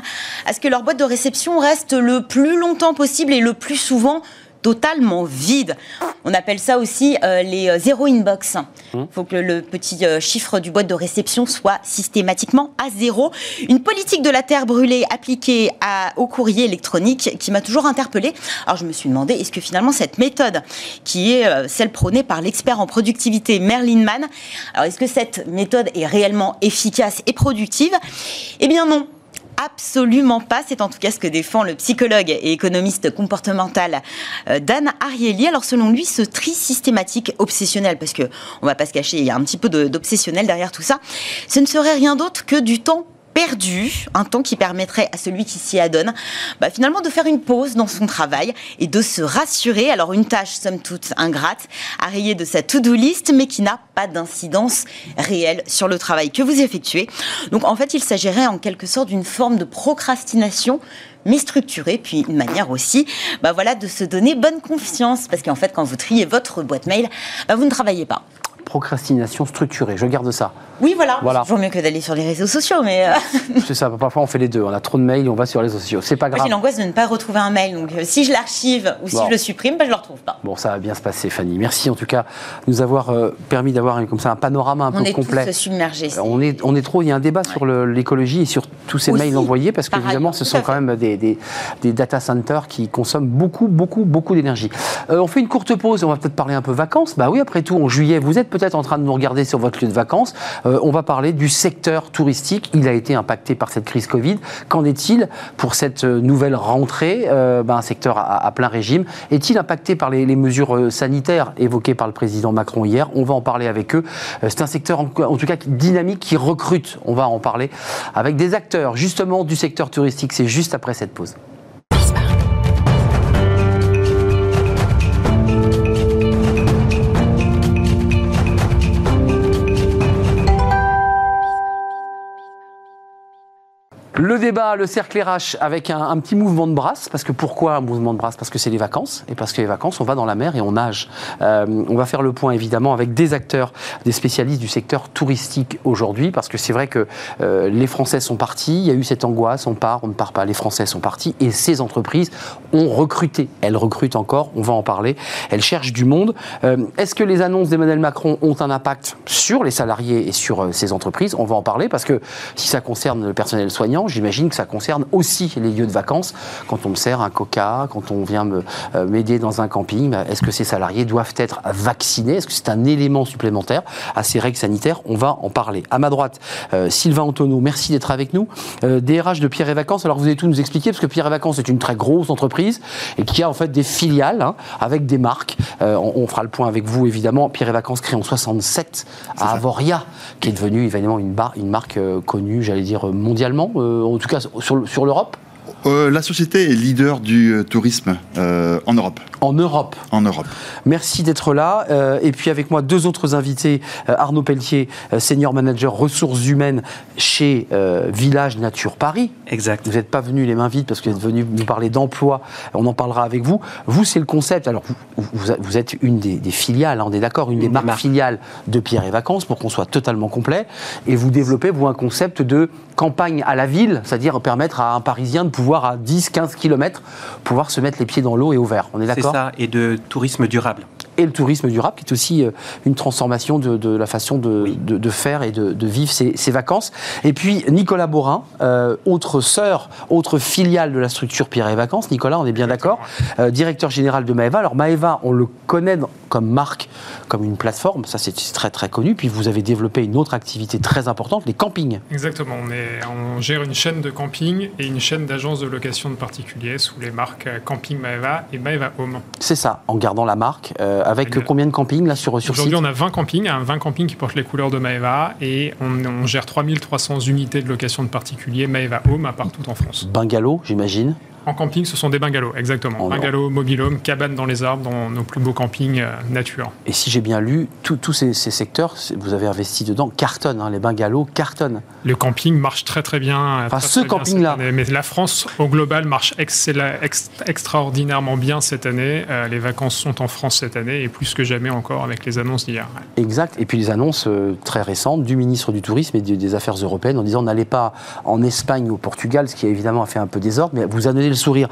D: à ce que leur boîte de réception reste le plus longtemps possible et le plus souvent totalement vide. On appelle ça aussi euh, les euh, zéro inbox. Il mmh. faut que le, petit euh, chiffre du boîte de réception soit systématiquement à zéro. Une politique de la terre brûlée appliquée à, au courrier électronique qui m'a toujours interpellée. Alors je me suis demandé, est-ce que finalement cette méthode, qui est celle prônée par l'expert en productivité Merlin Mann, alors est-ce que cette méthode est réellement efficace et productive? Eh bien non absolument pas. C'est en tout cas ce que défend le psychologue et économiste comportemental euh, Dan Ariely. Alors selon lui, ce tri systématique obsessionnel, parce que on va pas se cacher, il y a un petit peu d'obsessionnel derrière tout ça, ce ne serait rien d'autre que du temps perdu, un temps qui permettrait à celui qui s'y adonne bah, finalement de faire une pause dans son travail et de se rassurer. Alors une tâche somme toute ingrate, à rayer de sa to-do list, mais qui n'a pas d'incidence réelle sur le travail que vous effectuez. Donc en fait, il s'agirait en quelque sorte d'une forme de procrastination mais structurée, puis une manière aussi bah voilà, de se donner bonne confiance, parce qu'en fait, quand vous triez votre boîte mail, bah, vous ne travaillez pas
A: procrastination structurée. Je garde ça.
D: Oui, voilà. voilà. C'est mieux que d'aller sur les réseaux sociaux, mais. Euh, [LAUGHS]
A: c'est ça. Parfois, on fait les deux. On a trop de mails, et on va sur les réseaux sociaux. C'est pas grave.
D: J'ai l'angoisse de ne pas retrouver un mail. Donc, euh, si je l'archive ou si je le supprime, ben, je le retrouve pas.
A: Bon, ça va bien se passer, Fanny. Merci en tout cas de nous avoir euh, permis d'avoir comme ça un panorama un
D: peu
A: complet.
D: On est tous submergés.
A: On est, on est trop. Il y a un débat sur l'écologie et sur tous ces mails envoyés parce qu'évidemment, ce sont quand même des, des, des, data centers qui consomment beaucoup, beaucoup, beaucoup d'énergie. on fait une courte pause. On va peut-être parler un peu vacances. Bah oui, après tout, en juillet, vous êtes peut-être en train de nous regarder sur votre lieu de vacances. Euh, on va parler du secteur touristique. Il a été impacté par cette crise Covid. Qu'en est-il pour cette euh, nouvelle rentrée euh, ben, Un secteur à, plein régime? Est-il impacté par les, mesures sanitaires évoquées par le président Macron hier? On va en parler avec eux. C'est un secteur en, tout cas dynamique qui recrute. On va en parler avec des acteurs justement du secteur touristique. C'est juste après cette pause. Le débat, le cercle RH avec un, petit mouvement de brasse. Parce que pourquoi un mouvement de brasse? Parce que c'est les vacances. Et parce que les vacances, on va dans la mer et on nage. Euh, on va faire le point évidemment avec des acteurs, des spécialistes du secteur touristique aujourd'hui. Parce que c'est vrai que euh, les Français sont partis. Il y a eu cette angoisse. On part, on ne part pas. Les Français sont partis. Et ces entreprises ont recruté. Elles recrutent encore. On va en parler. Elles cherchent du monde. Euh, est-ce que les annonces d'Emmanuel Macron ont un impact sur les salariés et sur ces entreprises? On va en parler parce que si ça concerne le personnel soignant, j'imagine que ça concerne aussi les lieux de vacances. Quand on me sert un coca, quand on vient euh, m'aider dans un camping, bah, est-ce que ces salariés doivent être vaccinés? Est-ce que c'est un élément supplémentaire à ces règles sanitaires? On va en parler. À ma droite, euh, Sylvain Antonio, merci d'être avec nous. DRH de Pierre et Vacances. Alors vous allez tout nous expliquer parce que Pierre et Vacances est une très grosse entreprise et qui a en fait des filiales hein, avec des marques. on, fera le point avec vous évidemment. Pierre et Vacances créé en 67 à Avoria, qui est devenue évidemment une, une marque connue, j'allais dire mondialement, euh, en tout cas sur, l'Europe
E: euh, la société est leader du euh, tourisme en Europe.
A: En Europe.
E: En Europe.
A: Merci d'être là. et puis avec moi deux autres invités Arnaud Pelletier, senior manager ressources humaines chez Village Nature Paris.
F: Exact.
A: Vous n'êtes pas venu les mains vides parce que vous êtes venu nous parler d'emploi. On en parlera avec vous. Vous, c'est le concept. Alors vous, vous, êtes une des, filiales, hein, on est d'accord, une, des marques filiales de Pierre et Vacances pour qu'on soit totalement complet. Et vous développez vous un concept de campagne à la ville, c'est-à-dire permettre à un Parisien de pouvoir à 10-15 km pouvoir se mettre les pieds dans l'eau et au vert. On est d'accord?
F: C'est ça, et de tourisme durable
A: et le tourisme durable, qui est aussi euh, une transformation de, la façon de, de, faire et de, vivre ses, vacances. Et puis Nicolas Borin, euh, autre sœur, autre filiale de la structure Pierre et Vacances. Nicolas, on est bien d'accord, euh, directeur général de Maeva. Alors Maeva, on le connaît comme marque, comme une plateforme, ça c'est très très connu. Puis vous avez développé une autre activité très importante, les campings.
G: Exactement, on, est, on gère une chaîne de camping et une chaîne d'agences de location de particuliers sous les marques Camping Maeva et Maeva Home.
A: C'est ça, en gardant la marque. Avec combien de campings là sur, sur
G: Aujourd'hui, on a 20 campings, 20 hein, campings qui portent les couleurs de Maeva et on, gère 3300 unités de location de particuliers Maeva Home partout en France.
A: Bungalow, j'imagine
G: en camping, ce sont des bungalows, exactement. Bungalows, mobile cabanes dans les arbres, dans nos plus beaux campings euh, nature.
A: Et si j'ai bien lu, tous ces, secteurs, vous avez investi dedans, cartonnent, hein, les bungalows cartonnent.
G: Le camping marche très très bien.
A: Enfin, ce camping-là.
G: Mais la France, au global, marche extraordinairement bien cette année. Euh, les vacances sont en France cette année et plus que jamais encore avec les annonces d'hier.
A: Exact. Et puis les annonces euh, très récentes du ministre du Tourisme et des Affaires européennes en disant n'allez pas en Espagne ou au Portugal, ce qui a évidemment fait un peu désordre, mais vous le sourire.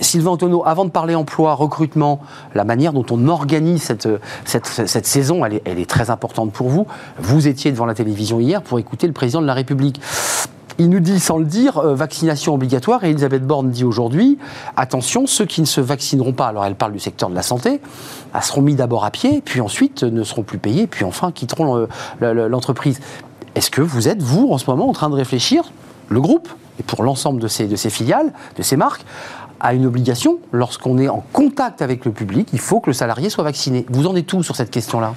A: Sylvain Antonio, avant de parler emploi, recrutement, la manière dont on organise cette, cette, saison, elle est, très importante pour vous. Vous étiez devant la télévision hier pour écouter le président de la République. Il nous dit, sans le dire, euh, vaccination obligatoire. Et Elisabeth Borne dit aujourd'hui, attention, ceux qui ne se vaccineront pas, alors elle parle du secteur de la santé, seront mis d'abord à pied, puis ensuite ne seront plus payés, puis enfin quitteront euh, l'entreprise. Est-ce que vous êtes, vous, en ce moment, en train de réfléchir, le groupe, et pour l'ensemble de ces, de ces filiales, de ces marques, a une obligation, lorsqu'on est en contact avec le public, il faut que le salarié soit vacciné. Vous en êtes tout sur cette question-là?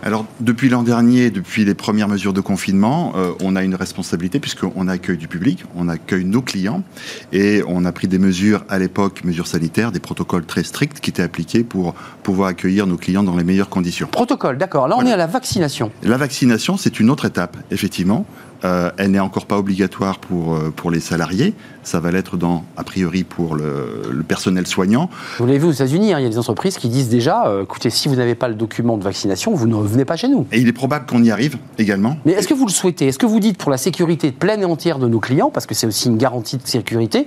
E: Alors, depuis l'an dernier, depuis les premières mesures de confinement, euh, on a une responsabilité puisqu'on accueille du public, on accueille nos clients et on a pris des mesures à l'époque, mesures sanitaires, des protocoles très stricts qui étaient appliqués pour pouvoir accueillir nos clients dans les meilleures conditions.
A: Protocole, d'accord. Là, on est à la vaccination.
E: La vaccination, c'est une autre étape, effectivement. Euh, elle n'est encore pas obligatoire pour, euh, pour les salariés. Ça va l'être, dans, a priori, pour le, personnel soignant.
A: Vous l'avez vu aux États-Unis, hein, il y a des entreprises qui disent déjà euh, écoutez, si vous n'avez pas le document de vaccination, vous ne venez pas chez nous.
E: Et il est probable qu'on y arrive également.
A: Mais est-ce que vous le souhaitez? Est-ce que vous dites pour la sécurité pleine et entière de nos clients, parce que c'est aussi une garantie de sécurité,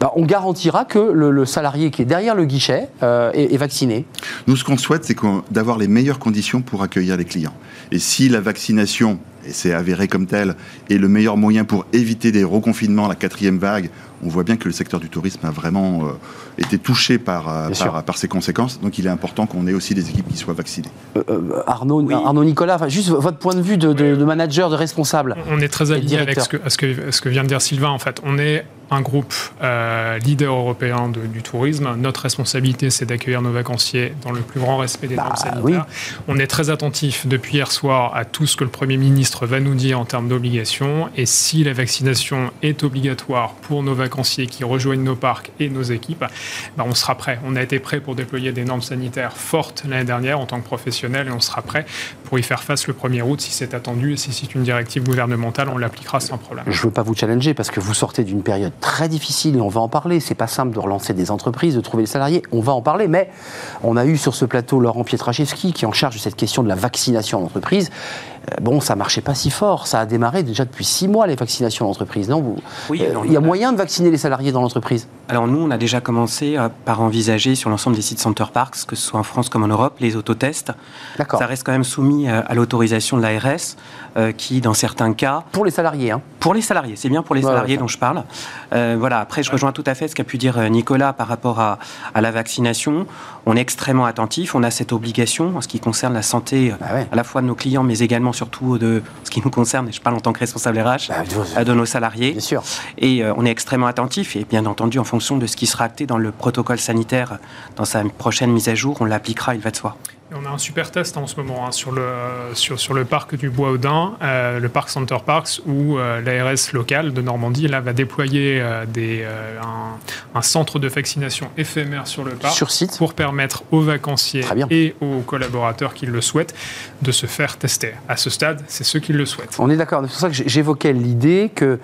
A: bah, on garantira que le, salarié qui est derrière le guichet est, est, vacciné?
E: Nous, ce qu'on souhaite, c'est d'avoir les meilleures conditions pour accueillir les clients. Et si la vaccination et c'est avéré comme tel, et le meilleur moyen pour éviter des reconfinements, la quatrième vague, on voit bien que le secteur du tourisme a vraiment euh, été touché par, euh, par, ces conséquences. Donc il est important qu'on ait aussi des équipes qui soient vaccinées.
A: Euh, Arnaud, Arnaud Nicolas, juste votre point de vue de, manager, de responsable.
G: On est très aligné avec ce que, ce, que, ce que vient de dire Sylvain. En fait, on est un groupe euh, leader européen du tourisme. Notre responsabilité, c'est d'accueillir nos vacanciers dans le plus grand respect des normes bah, sanitaires. On est très attentif depuis hier soir à tout ce que le Premier ministre va nous dire en termes d'obligations. Et si la vaccination est obligatoire pour nos vacanciers qui rejoignent nos parcs et nos équipes, bah, on sera prêt. On a été prêt pour déployer des normes sanitaires fortes l'année dernière en tant que professionnel et on sera prêt pour y faire face le 1er août si c'est attendu et si c'est une directive gouvernementale, on l'appliquera sans problème.
A: Je ne veux pas vous challenger parce que vous sortez d'une période très difficile et on va en parler. C'est pas simple de relancer des entreprises, de trouver les salariés. On va en parler, mais on a eu sur ce plateau Laurent Pietraszewski qui est en charge de cette question de la vaccination en entreprise. Euh, bon, ça marchait pas si fort. Ça a démarré déjà depuis six mois les vaccinations en entreprise, non vous, Oui. Euh, il y a moyen de vacciner les salariés dans l'entreprise?
F: Alors nous, on a déjà commencé euh, par envisager sur l'ensemble des sites Center Parks, que ce soit en France comme en Europe, les autotests. D'accord. Ça reste quand même soumis à l'autorisation de l'ARS, qui, dans certains cas,
A: pour les salariés. Hein.
F: Pour les salariés, c'est bien pour les salariés dont je parle. voilà. Après, je rejoins tout à fait ce qu'a pu dire Nicolas par rapport à, à, la vaccination. On est extrêmement attentif. On a cette obligation en ce qui concerne la santé bah à la fois de nos clients, mais également surtout de ce qui nous concerne, et je parle en tant que responsable RH, bah, de nos salariés.
A: Bien sûr.
F: Et euh, on est extrêmement attentif, et bien entendu, en fonction de ce qui sera acté dans le protocole sanitaire dans sa prochaine mise à jour, on l'appliquera, il va de soi
G: on a un super test en ce moment hein, sur, le, sur, sur le parc du Bois-Audin, euh, le parc Center Parks, où euh, l'ARS locale de Normandie là, va déployer euh, des, un, centre de vaccination éphémère sur le parc
A: sur site.
G: pour permettre aux vacanciers et aux collaborateurs qui le souhaitent de se faire tester. À ce stade, c'est ceux qui le souhaitent.
A: On est d'accord. C'est pour ça que j'évoquais l'idée que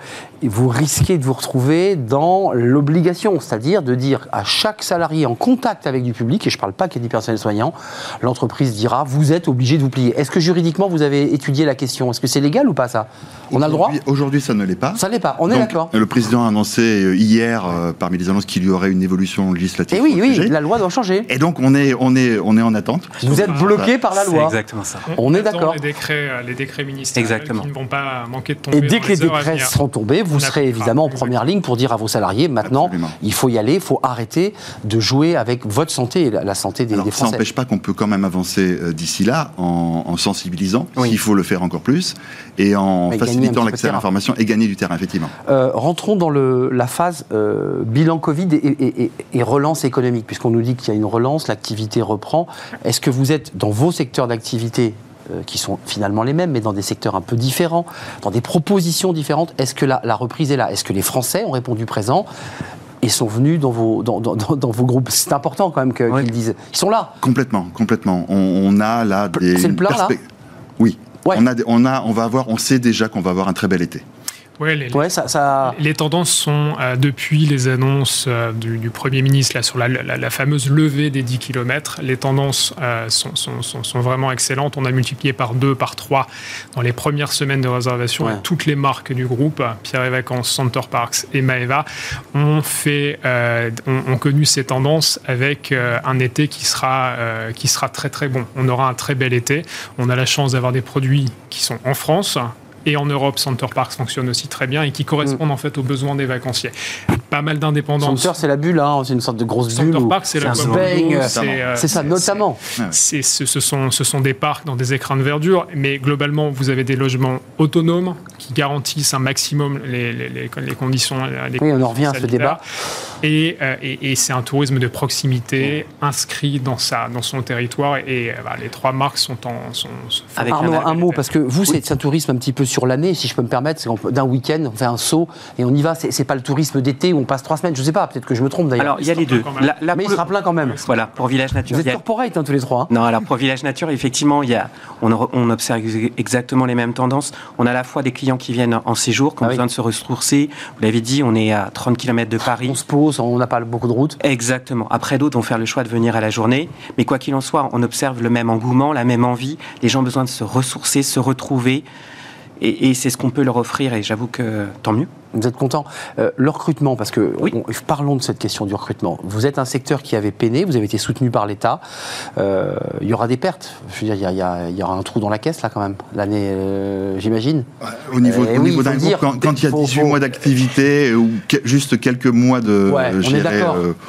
A: vous risquez de vous retrouver dans l'obligation, c'est-à-dire de dire à chaque salarié en contact avec du public, et je ne parle pas qu'il y ait du personnel soignant, l'entreprise dira vous êtes obligé de vous plier. Est-ce que juridiquement vous avez étudié la question? Est-ce que c'est légal ou pas ça? On a le droit?
E: Aujourd'hui, ça ne l'est pas.
A: Ça ne l'est pas, on est d'accord.
E: Le président a annoncé euh, hier, euh, parmi les annonces, qu'il y aurait une évolution législative. Et
A: oui, oui, la loi doit changer.
E: Et donc on est, on est, on est en attente.
A: Vous êtes bloqué par la loi.
F: exactement ça.
G: On, est d'accord. Les décrets, euh, les décrets ministériels exactement. qui ne vont pas manquer de tomber.
A: Et dès que les décrets seront tombés, vous serez évidemment en première ligne pour dire à vos salariés maintenant, il faut y aller, il faut arrêter de jouer avec votre santé et la santé des, Français.
E: Ça n'empêche pas qu'on peut quand même avancer d'ici là en, sensibilisant, il faut le faire encore plus, et en facilitant l'accès à l'information et gagner du terrain, effectivement.
A: Euh, rentrons dans le, la phase euh, bilan Covid et, relance économique, puisqu'on nous dit qu'il y a une relance, l'activité reprend. Est-ce que vous êtes dans vos secteurs d'activité euh, qui sont finalement les mêmes, mais dans des secteurs un peu différents, dans des propositions différentes. Est-ce que la, reprise est là? Est-ce que les Français ont répondu présent et sont venus dans vos, dans, dans, vos groupes? C'est important quand même qu'ils disent. Ils sont là.
E: Complètement, complètement. On, a là des.
A: C'est le plan là?
E: Oui. On, a, on, a, on va avoir, on sait déjà qu'on va avoir un très bel été.
G: Ouais, les, ça, les tendances sont, euh, depuis les annonces euh, du, Premier ministre là, sur la, fameuse levée des 10 km, les tendances euh, sont, sont, sont, vraiment excellentes. On a multiplié par 2, par 3 dans les premières semaines de réservation. toutes les marques du groupe, Pierre et Vacances, Center Parks et Maeva, ont, fait, ont, connu ces tendances avec un été qui sera, qui sera très très bon. On aura un très bel été. On a la chance d'avoir des produits qui sont en France, et en Europe, Center Parks fonctionne aussi très bien et qui correspondent mm. en fait aux besoins des vacanciers. Pas mal d'indépendance.
A: Center, c'est la bulle, hein, c'est une sorte de grosse bulle.
G: Center Parks, c'est la
A: euh, C'est ça, notamment.
G: Ce sont, ce sont des parcs dans des écrans de verdure, mais globalement, vous avez des logements autonomes qui garantissent un maximum les, les, les, conditions. Les
A: oui, on en revient à ce débat.
G: Euh, et, et, c'est un tourisme de proximité inscrit dans, sa, dans son territoire. Et euh, bah, les trois marques sont en. Sont,
A: Avec Arnaud, un, mot, parce que vous, c'est un tourisme un petit peu sur l'année, si je peux me permettre. D'un week-end, on fait un saut et on y va. C'est pas le tourisme d'été où on passe trois semaines. Je sais pas, peut-être que je me trompe d'ailleurs.
F: Alors, il y a les deux.
A: Mais il sera plein quand même.
F: Voilà, pour Village Nature.
A: Vous êtes corporate, hein, tous les trois. Hein.
F: Non, alors pour Village Nature, effectivement, il y a, on, on, observe exactement les mêmes tendances. On a à la fois des clients qui viennent en séjour, qui ont ah besoin de se ressourcer. Vous l'avez dit, on est à 30 km de Paris.
A: On se pose, on n'a pas beaucoup de route.
F: Exactement. Après, d'autres vont faire le choix de venir à la journée. Mais quoi qu'il en soit, on observe le même engouement, la même envie. Les gens ont besoin de se ressourcer, se retrouver. Et, c'est ce qu'on peut leur offrir, et j'avoue que tant mieux.
A: Vous êtes content. Euh, le recrutement, parce que parlons de cette question du recrutement. Vous êtes un secteur qui avait peiné, vous avez été soutenu par l'État. Euh, il y aura des pertes. Je veux dire, il y, aura un trou dans la caisse là quand même l'année, euh, j'imagine.
E: au niveau, au niveau d'un groupe, quand, il y a 18 mois d'activité ou juste quelques mois de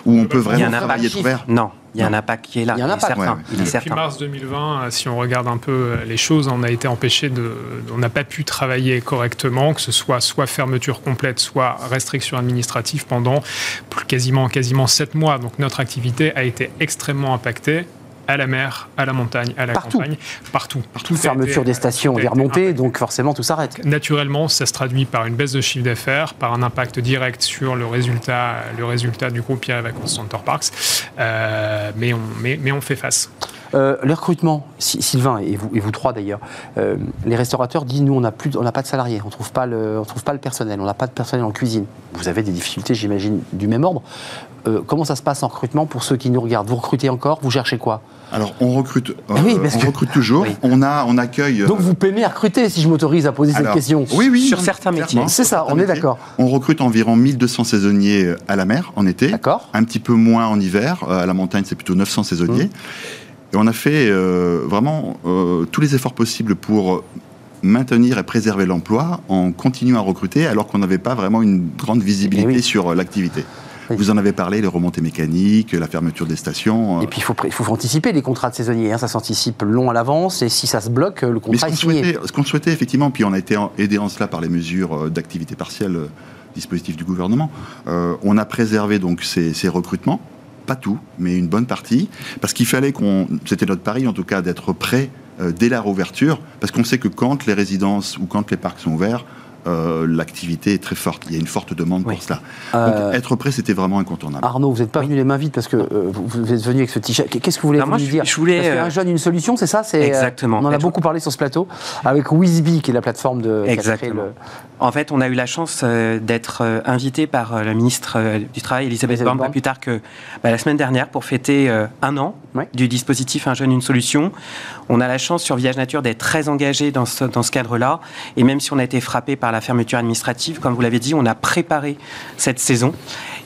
A: où
E: on peut vraiment travailler trop vert.
F: Non, Il y a un impact qui est là. Il y a un impact.
G: Depuis mars 2020, si on regarde un peu les choses, on a été empêché de, on n'a pas pu travailler correctement, que ce soit soit fermeture complète, soit restriction administrative pendant quasiment quasiment sept mois. Donc notre activité a été extrêmement impactée à la mer, à la montagne, à la campagne, partout.
A: partout Fermeture des stations, des remontées, donc forcément tout s'arrête.
G: Naturellement, ça se traduit par une baisse de chiffre d'affaires, par un impact direct sur le résultat, le résultat du groupe Pierre Vacances Center Parks, euh, mais, on, mais, mais on fait face.
A: Euh, les recrutements, Sylvain et vous, et vous trois d'ailleurs, euh, les restaurateurs disent nous on n'a plus, on n'a pas de salariés, on trouve pas le, on trouve pas le personnel, on n'a pas de personnel en cuisine. Vous avez des difficultés, j'imagine, du même ordre. Euh, comment ça se passe en recrutement pour ceux qui nous regardent? Vous recrutez encore? Vous cherchez quoi?
E: Alors, on recrute, euh, oui, on recrute toujours. On, a, on accueille.
A: Donc, vous peinez à recruter, si je m'autorise à poser cette question.
E: Oui, oui.
A: Sur certains métiers. C'est ça, on est d'accord.
E: On recrute environ 1200 saisonniers à la mer en été.
A: D'accord.
E: Un petit peu moins en hiver. À la montagne, c'est plutôt 900 saisonniers. Mmh. Et on a fait euh, vraiment euh, tous les efforts possibles pour maintenir et préserver l'emploi en continuant à recruter alors qu'on n'avait pas vraiment une grande visibilité eh sur euh, l'activité. Vous en avez parlé, les remontées mécaniques, la fermeture des stations.
A: Et puis il faut, anticiper les contrats de saisonniers, hein, ça s'anticipe long à l'avance et si ça se bloque, le contrat est signé.
E: ce qu'on souhaitait effectivement, puis on a été aidé en cela par les mesures d'activité partielle dispositif du gouvernement, on a préservé donc ces, ces recrutements pas tout, mais une bonne partie, parce qu'il fallait qu'on, c'était notre pari en tout cas, d'être prêt euh, dès la réouverture, parce qu'on sait que quand les résidences ou quand les parcs sont ouverts, euh, l'activité est très forte. Il y a une forte demande pour cela. Euh, Donc, être prêt, c'était vraiment incontournable.
A: Arnaud, vous n'êtes pas venu les mains vides parce que vous êtes venu avec ce t-shirt. Qu'est-ce que vous voulez dire je voulais, parce Un jeune, une solution, c'est ça c'est,
F: Exactement.
A: on en a beaucoup parlé sur ce plateau avec Wizby, qui est la plateforme de.
F: Exactement. En fait, on a eu la chance euh, d'être euh, invité par euh, la ministre du Travail, Elisabeth Borne, pas plus tard que bah, la semaine dernière, pour fêter un an du dispositif Un jeune, une solution. On a la chance sur Village Nature d'être très engagé dans ce, dans ce cadre-là. Et même si on a été frappé par la fermeture administrative, comme vous l'avez dit, on a préparé cette saison.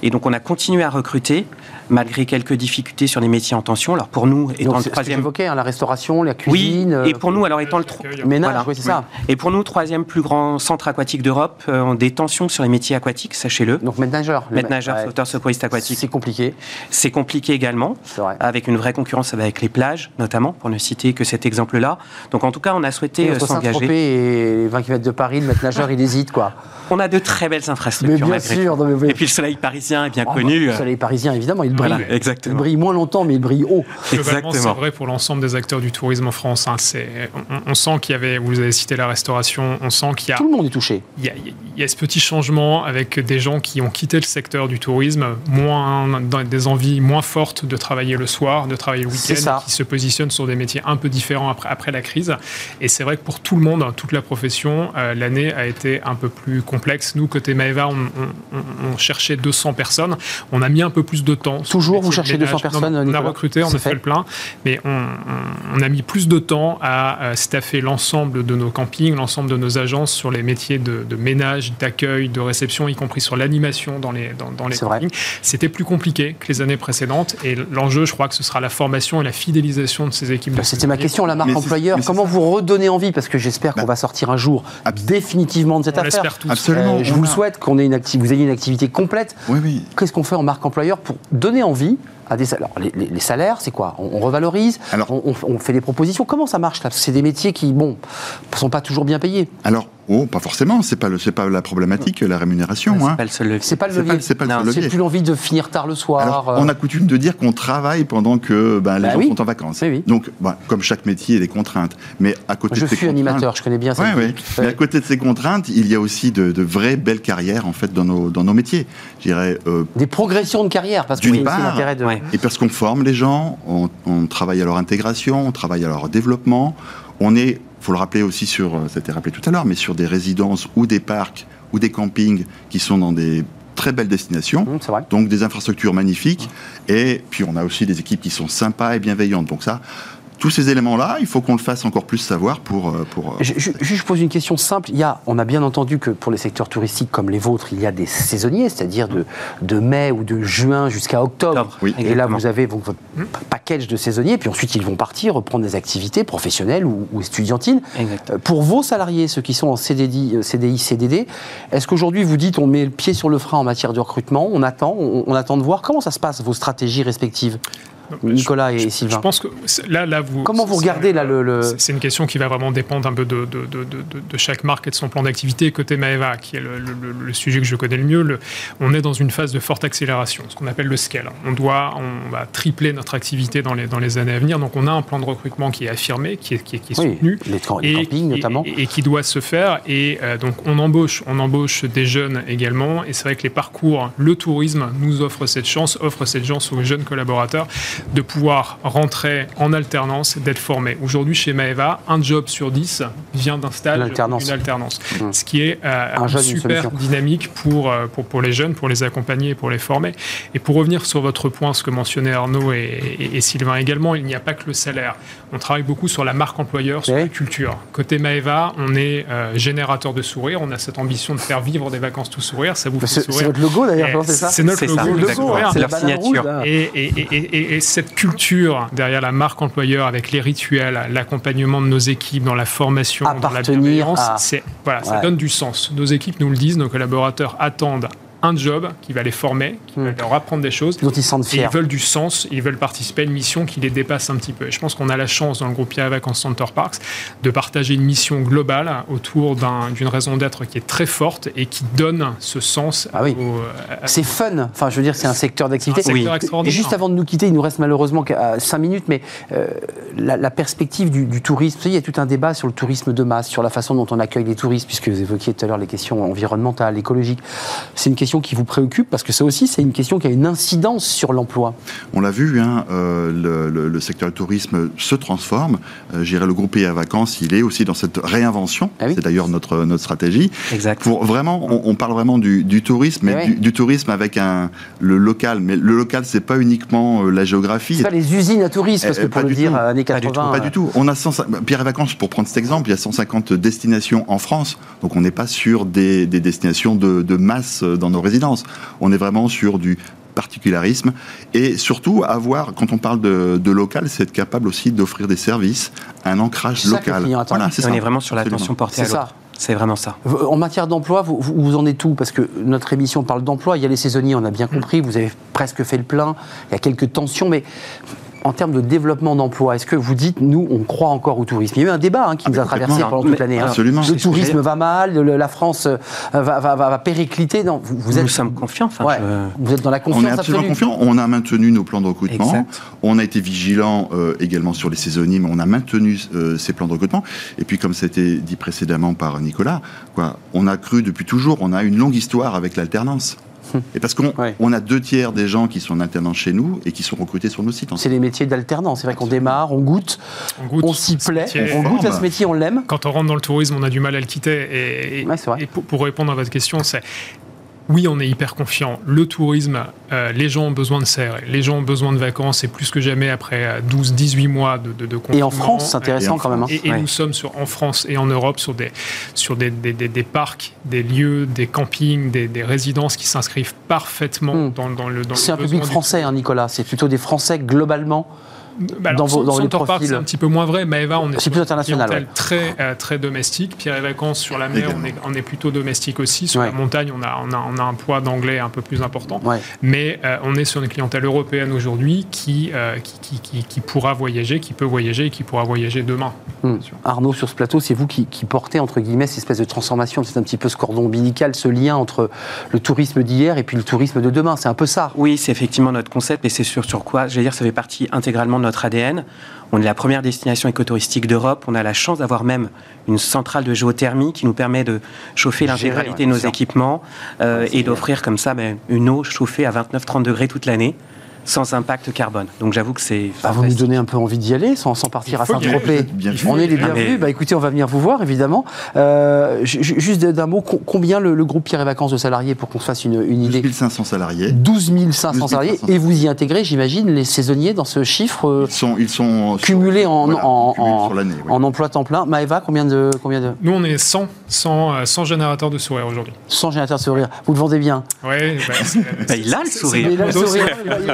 F: Et donc, on a continué à recruter malgré quelques difficultés sur les métiers en tension. Alors pour nous,
A: étant le troisième, ce hein, la restauration, la cuisine.
F: Oui, et pour nous, alors étant le
A: ménage, c'est ça.
F: Et pour nous, troisième plus grand centre aquatique d'Europe, euh, des tensions sur les métiers aquatiques, sachez-le.
A: Donc maître nageur.
F: Maître nageur, sauteur secouriste aquatique.
A: C'est compliqué.
F: C'est compliqué également, vrai. avec une vraie concurrence avec les plages, notamment, pour ne citer que cet exemple-là. Donc en tout cas, on a souhaité euh, s'engager.
A: et 20 km de Paris, le maître nageur, il hésite quoi.
F: On a de très belles infrastructures.
A: Mais bien sûr.
F: Et puis le soleil parisien est bien oh, connu.
A: le soleil parisien, évidemment, il brille.
F: exactement.
A: Il brille moins longtemps, mais il brille haut.
G: Exactement. C'est vrai pour l'ensemble des acteurs du tourisme en France. Hein. On, on, sent qu'il y avait, vous avez cité la restauration, on sent qu'il y a.
A: Tout le monde est touché.
G: Il y, a, il y a ce petit changement avec des gens qui ont quitté le secteur du tourisme, moins, des envies moins fortes de travailler le soir, de travailler le week-end, qui se positionnent sur des métiers un peu différents après, après la crise. Et c'est vrai que pour tout le monde, toute la profession, euh, l'année a été un peu plus complexe. Nous, côté Maeva, on, on, cherchait 200 personnes. On a mis un peu plus de temps.
A: Toujours, vous cherchez 200 personnes
G: On a recruté, on a fait. le plein, mais on, a mis plus de temps à staffer l'ensemble de nos campings, l'ensemble de nos agences sur les métiers de, ménage, d'accueil, de réception, y compris sur l'animation dans les, dans, les campings. C'était plus compliqué que les années précédentes et l'enjeu, je crois que ce sera la formation et la fidélisation de ces équipes.
A: C'était ma question, la marque employeur. Comment vous redonnez envie? Parce que j'espère qu'on bah, va sortir un jour définitivement de cette affaire.
G: Tous.
E: Absolument.
A: Euh, je vous le souhaite qu'on ait une vous ayez une activité complète.
E: Oui, oui.
A: Qu'est-ce qu'on fait en marque employeur pour donner envie à des salaires. Les, salaires, c'est quoi? On, revalorise, Alors, on, on, fait des propositions. Comment ça marche là? C'est des métiers qui, bon, sont pas toujours bien payés.
E: Alors, Oh, pas forcément. C'est pas le, c'est pas la problématique, la rémunération.
F: C'est hein. pas le seul levier.
A: C'est pas le levier.
E: C'est pas, le
A: C'est plus l'envie de finir tard le soir.
E: Euh. On a coutume de dire qu'on travaille pendant que ben, les bah gens sont en vacances. Donc, ben, comme chaque métier, il y a des contraintes. Mais à côté
A: je
E: de ces
A: suis animateur, je connais bien ça.
E: Mais à côté de ces contraintes, il y a aussi de, vraies belles carrières en fait dans nos dans nos métiers. Je dirais.
A: Euh, des progressions de carrière, parce que
E: c'est l'intérêt de. Et parce qu'on forme les gens, on, on travaille à leur intégration, on travaille à leur développement. On est faut le rappeler aussi sur, euh, ça a été rappelé tout à l'heure, mais sur des résidences ou des parcs ou des campings qui sont dans des très belles destinations, mmh, donc des infrastructures magnifiques, et puis on a aussi des équipes qui sont sympas et bienveillantes. Donc ça, tous ces éléments-là, il faut qu'on le fasse encore plus savoir pour... Euh, pour
A: euh, je, je, pose une question simple. Il y a, on a bien entendu que pour les secteurs touristiques comme les vôtres, il y a des saisonniers, c'est-à-dire de, de mai ou de juin jusqu'à octobre. et là, vous avez votre package de saisonniers, puis ensuite ils vont partir, reprendre des activités professionnelles ou, ou estudiantines. Euh, pour vos salariés, ceux qui sont en CDI, CDI CDD, est-ce qu'aujourd'hui vous dites on met le pied sur le frein en matière de recrutement, on attend, on, on attend de voir comment ça se passe, vos stratégies respectives? Nicolas et Sylvain
G: Je pense que là, là vous.
A: Comment vous regardez là le.
G: C'est une question qui va vraiment dépendre un peu de, de, de, de chaque marque et de son plan d'activité. Côté Maeva, qui est le, sujet que je connais le mieux, on est dans une phase de forte accélération, ce qu'on appelle le scale. On doit, on va tripler notre activité dans les, dans les années à venir. Donc on a un plan de recrutement qui est affirmé, qui est, qui est, soutenu.
A: Les, et, campings notamment.
G: Et, qui doit se faire. Et euh, donc on embauche, on embauche des jeunes également. Et c'est vrai que les parcours, le tourisme nous offre cette chance, offre cette chance aux jeunes collaborateurs de pouvoir rentrer en alternance, d'être formés. Aujourd'hui, chez Maeva, un job sur dix vient d'un stage, d'une alternance. Mmh. Ce qui est euh, un super dynamique pour, euh, pour, pour, les jeunes, pour les accompagner et pour les former. Et pour revenir sur votre point, ce que mentionnaient Arnaud et, Sylvain également, il n'y a pas que le salaire. On travaille beaucoup sur la marque employeur, sur la culture. Côté Maeva, on est euh, générateur de sourire. On a cette ambition de faire vivre des vacances tout sourire. Ça vous fait sourire.
A: C'est votre logo d'ailleurs, c'est ça
G: C'est notre logo.
F: C'est leur signature.
G: et, et, et, cette culture derrière la marque employeur, avec les rituels, l'accompagnement de nos équipes dans la formation, dans la bienveillance, voilà, ça donne du sens. Nos équipes nous le disent, nos collaborateurs attendent un job qui va les former, qui va hmm. leur apprendre des choses.
A: Dont ils sentent fiers.
G: ils veulent du sens, ils veulent participer à une mission qui les dépasse un petit peu. Et je pense qu'on a la chance dans le groupe Pierre Vacances Center Parks de partager une mission globale autour d'une raison d'être qui est très forte et qui donne ce sens.
A: Ah oui. C'est fun. Enfin, je veux dire, c'est un secteur d'activité. Oui. Et juste avant de nous quitter, il nous reste malheureusement 5 minutes, mais euh, la, perspective du, tourisme, il y a tout un débat sur le tourisme de masse, sur la façon dont on accueille les touristes, puisque vous évoquiez tout à l'heure les questions environnementales, écologiques. C'est une question qui vous préoccupe Parce que ça aussi, c'est une question qui a une incidence sur l'emploi.
E: On l'a vu, hein, euh, le, secteur du tourisme se transforme. Euh, le groupe Pays à Vacances, il est aussi dans cette réinvention. Ah c'est d'ailleurs notre, notre stratégie.
A: Exact.
E: Pour vraiment, on, parle vraiment du, tourisme, mais du, tourisme avec un, le local. Mais le local, c'est pas uniquement euh, la géographie.
A: C'est pas les usines à tourisme, parce que eh, pour le dire, années 80.
E: Pas du tout. On a Pierre et Vacances, pour prendre cet exemple, il y a 150 destinations en France. Donc on n'est pas sur des, des destinations de, de masse dans nos résidence. On est vraiment sur du particularisme et surtout avoir, quand on parle de, local, c'est être capable aussi d'offrir des services, un ancrage local.
F: Voilà, c'est on est vraiment sur l'attention portée à l'autre. C'est vraiment ça.
A: En matière d'emploi, vous, vous, en êtes tout Parce que notre émission parle d'emploi. Il y a les saisonniers, on a bien compris. Vous avez presque fait le plein. Il y a quelques tensions, mais en termes de développement d'emploi, est-ce que vous dites, nous, on croit encore au tourisme? Il y a eu un débat hein, qui nous a ah, traversé pendant toute l'année. Hein. Le tourisme va mal, la France euh, va, va, va, péricliter. Non,
F: vous, êtes... Nous sommes confiants.
A: Vous êtes dans la confiance
E: On est absolument confiants. On a maintenu nos plans de recrutement. On a été vigilant euh, également sur les saisonniers, mais on a maintenu euh, ces plans de recrutement. Et puis, comme ça a été dit précédemment par Nicolas, quoi, on a cru depuis toujours, on a une longue histoire avec l'alternance. Et parce qu'on a deux tiers des gens qui sont en alternance chez nous et qui sont recrutés sur nos sites.
A: C'est les métiers d'alternance. C'est vrai qu'on démarre, on goûte, on, s'y plaît, on goûte à ce métier, on l'aime.
G: Quand on rentre dans le tourisme, on a du mal à le quitter. Et, et pour, répondre à votre question, c'est oui, on est hyper confiant. Le tourisme, euh, les gens ont besoin de serrer, les gens ont besoin de vacances et plus que jamais après 12-18 mois de, de,
A: Et en France, c'est intéressant quand même. Hein.
G: Et, nous sommes sur, en France et en Europe sur des, sur des, des, des parcs, des lieux, des campings, des, résidences qui s'inscrivent parfaitement hmm. dans, dans, le.
A: c'est un public français, hein, Nicolas. C'est plutôt des Français globalement
G: bah dans, vos, dans les profils. c'est un petit peu moins vrai. Maeva, on est,
A: sur plus international,
G: très, euh, très domestique. Pierre et Vacances, sur la mer, on est, on est, plutôt domestique aussi. Sur la montagne, on a, on, a, on a un poids d'anglais un peu plus important. Mais euh, on est sur une clientèle européenne aujourd'hui qui, euh, qui, qui, qui, pourra voyager, qui peut voyager et qui pourra voyager demain.
A: Hmm. Arnaud, sur ce plateau, c'est vous qui, portez, entre guillemets, cette espèce de transformation. C'est un petit peu ce cordon ombilical, ce lien entre le tourisme d'hier et puis le tourisme de demain. C'est un peu ça.
F: Oui, c'est effectivement notre concept et c'est sur, sur quoi, j'allais dire, ça fait partie intégralement notre ADN. On est la première destination écotouristique d'Europe. On a la chance d'avoir même une centrale de géothermie qui nous permet de chauffer l'intégralité de nos équipements euh, et d'offrir comme ça ben, une eau chauffée à 29-30 degrés toute l'année sans impact carbone. Donc j'avoue que c'est.
A: Bah, vous nous donnez un peu envie d'y aller, sans, partir à Saint-Tropez. On est les ah, bienvenus. Bah, écoutez, on va venir vous voir, évidemment. Euh, juste d'un mot, combien le, groupe Pierre et Vacances de salariés pour qu'on se fasse une, idée
E: 12 500 salariés.
A: 12 500 salariés. Et vous y intégrez, j'imagine, les saisonniers dans ce chiffre euh,
E: Ils sont, ils sont
A: cumulés en, en, en, emploi temps plein. Maëva, combien de, combien de
G: Nous, on est 100, 100, 100 générateurs de sourire aujourd'hui.
A: 100 générateurs de sourire. Vous le vendez bien
G: Oui. [LAUGHS]
F: Bah, il a le sourire.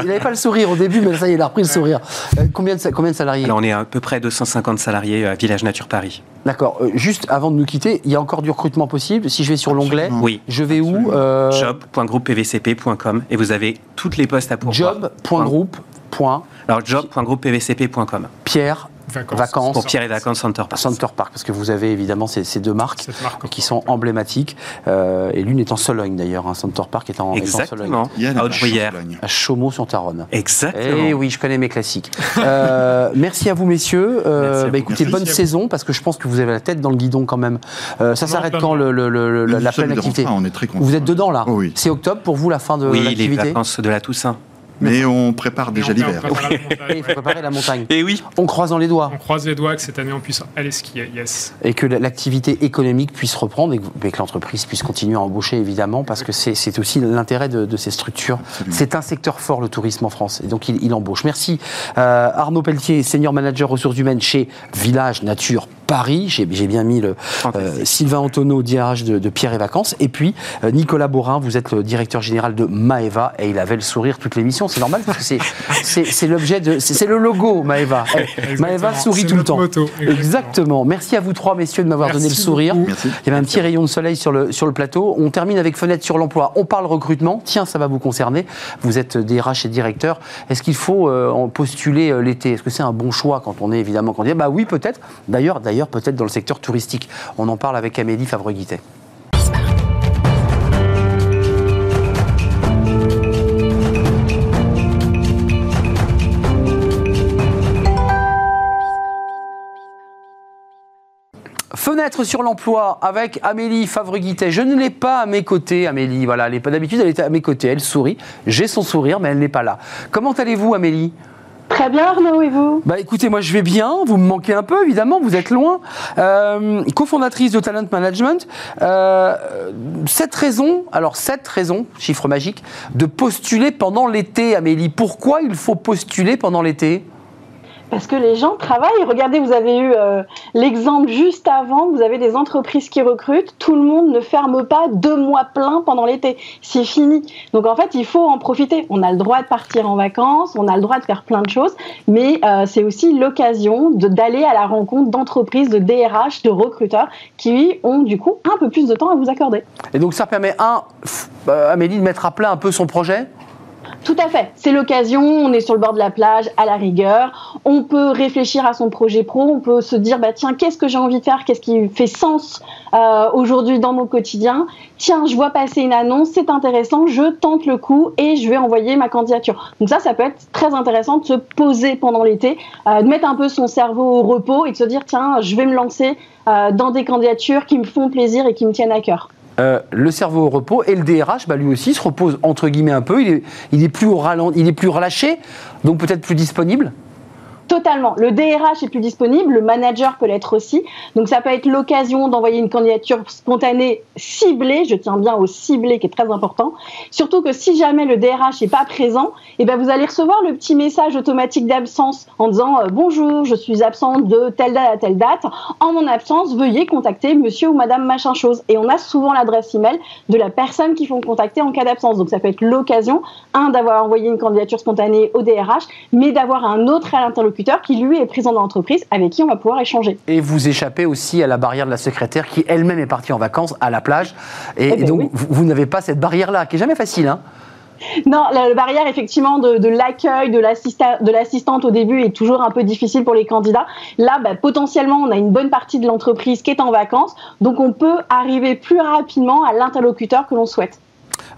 A: Il a pas le sourire au début, mais ça y est, il a repris le sourire. Euh, combien, de, combien de salariés
F: On est à peu près 250 salariés à Village Nature Paris.
A: D'accord. Euh, juste avant de nous quitter, il y a encore du recrutement possible. Si je vais sur l'onglet,
F: oui.
A: je vais où
F: euh... Job.groupepvcp.com et vous avez toutes les postes à pourvoir.
A: Job.groupe
F: Alors job.groupepvcp.com.
A: Pierre Vacances.
F: Pour Pierre et Vacances Center Park.
A: Center Park, parce que vous avez évidemment ces, deux marques qui sont emblématiques. Euh, et l'une est en Sologne d'ailleurs. hein. Center Park est en,
F: Exactement.
A: Est
F: en
A: Sologne. À Chaumont-sur-Taronne.
F: Exactement.
A: Et eh oui, je connais mes classiques. euh, [LAUGHS] merci à vous, messieurs. Euh, bah, écoutez, bonne saison, parce que je pense que vous avez la tête dans le guidon quand même. Euh, ça s'arrête quand le, la pleine activité
E: On est très
A: Vous êtes dedans là oh C'est octobre pour vous la fin de l'activité
F: Oui, les vacances de la Toussaint.
E: Mais on prépare déjà l'hiver.
A: Il faut préparer la montagne.
F: Et oui.
A: On croise dans les doigts.
G: On croise les doigts que cette année on puisse aller skier, yes.
A: Et que l'activité économique puisse reprendre et que, l'entreprise puisse continuer à embaucher évidemment parce que c'est aussi l'intérêt de, ces structures. C'est un secteur fort le tourisme en France et donc il, embauche. Merci euh, Arnaud Pelletier, senior manager ressources humaines chez Village Nature Paris. J'ai bien mis le euh, Sylvain Antonio, DRH de, Pierre et Vacances. Et puis euh, Nicolas Borin, vous êtes le directeur général de Maeva et il avait le sourire toute l'émission c'est normal parce que c'est l'objet de. C'est le logo, Maëva. [LAUGHS] Maëva sourit tout le temps. exactement. Merci à vous trois, messieurs, de m'avoir donné le sourire.
E: Merci.
A: Il y avait un petit rayon de soleil sur le, sur le plateau. On termine avec Fenêtre sur l'emploi. On parle recrutement. Tiens, ça va vous concerner. Vous êtes DRH et directeur. Est-ce qu'il faut euh, en postuler euh, l'été? Est-ce que c'est un bon choix quand on est évidemment candidat Bah oui, peut-être. D'ailleurs, d'ailleurs, peut-être dans le secteur touristique. On en parle avec Amélie Favreguité. Fenêtre sur l'emploi avec Amélie Favreguité. Je ne l'ai pas à mes côtés, Amélie. Voilà, elle n'est pas d'habitude, elle est à mes côtés. Elle sourit. J'ai son sourire, mais elle n'est pas là. Comment allez-vous, Amélie?
H: Très bien Arnaud et vous?
A: Bah écoutez, moi je vais bien, vous me manquez un peu évidemment, vous êtes loin. Euh, cofondatrice de Talent Management, euh, cette raison, alors cette raison, chiffre magique, de postuler pendant l'été Amélie, pourquoi il faut postuler pendant l'été?
H: Parce que les gens travaillent. Regardez, vous avez eu euh, l'exemple juste avant, vous avez des entreprises qui recrutent, tout le monde ne ferme pas deux mois pleins pendant l'été. C'est fini. Donc en fait, il faut en profiter. On a le droit de partir en vacances, on a le droit de faire plein de choses, mais euh, c'est aussi l'occasion d'aller à la rencontre d'entreprises, de DRH, de recruteurs qui ont du coup un peu plus de temps à vous accorder.
A: Et donc ça permet, un, euh, Amélie, de mettre à plat un peu son projet?
H: Tout à fait. C'est l'occasion. On est sur le bord de la plage, à la rigueur. On peut réfléchir à son projet pro. On peut se dire, bah tiens, qu'est-ce que j'ai envie de faire? Qu'est-ce qui fait sens euh, aujourd'hui dans mon quotidien? Tiens, je vois passer une annonce, c'est intéressant. Je tente le coup et je vais envoyer ma candidature. Donc ça, ça peut être très intéressant de se poser pendant l'été, euh, de mettre un peu son cerveau au repos et de se dire, tiens, je vais me lancer euh, dans des candidatures qui me font plaisir et qui me tiennent à cœur.
A: Euh, le cerveau au repos et le DRH, bah, lui aussi, se repose entre guillemets un peu. Il est, plus relâché, donc peut-être plus disponible.
H: Totalement. Le DRH est plus disponible, le manager peut l'être aussi. Donc ça peut être l'occasion d'envoyer une candidature spontanée ciblée, je tiens bien au ciblé qui est très important. Surtout que si jamais le DRH n'est pas présent, eh ben vous allez recevoir le petit message automatique d'absence en disant euh, bonjour, je suis absente de telle date à telle date. En mon absence, veuillez contacter monsieur ou madame machin chose. Et on a souvent l'adresse email de la personne qu'il faut contacter en cas d'absence. Donc ça peut être l'occasion, un, d'avoir envoyé une candidature spontanée au DRH, mais d'avoir un autre interlocuteur qui, lui, est présent dans l'entreprise, avec qui on va pouvoir échanger.
A: Et vous échappez aussi à la barrière de la secrétaire qui elle-même est partie en vacances à la plage. Et, eh ben donc, vous, n'avez pas cette barrière-là, qui est jamais facile. Hein
H: non, la, barrière effectivement de, l'accueil, de l'assistante au début est toujours un peu difficile pour les candidats. Là, bah, potentiellement, on a une bonne partie de l'entreprise qui est en vacances, donc on peut arriver plus rapidement à l'interlocuteur que l'on souhaite.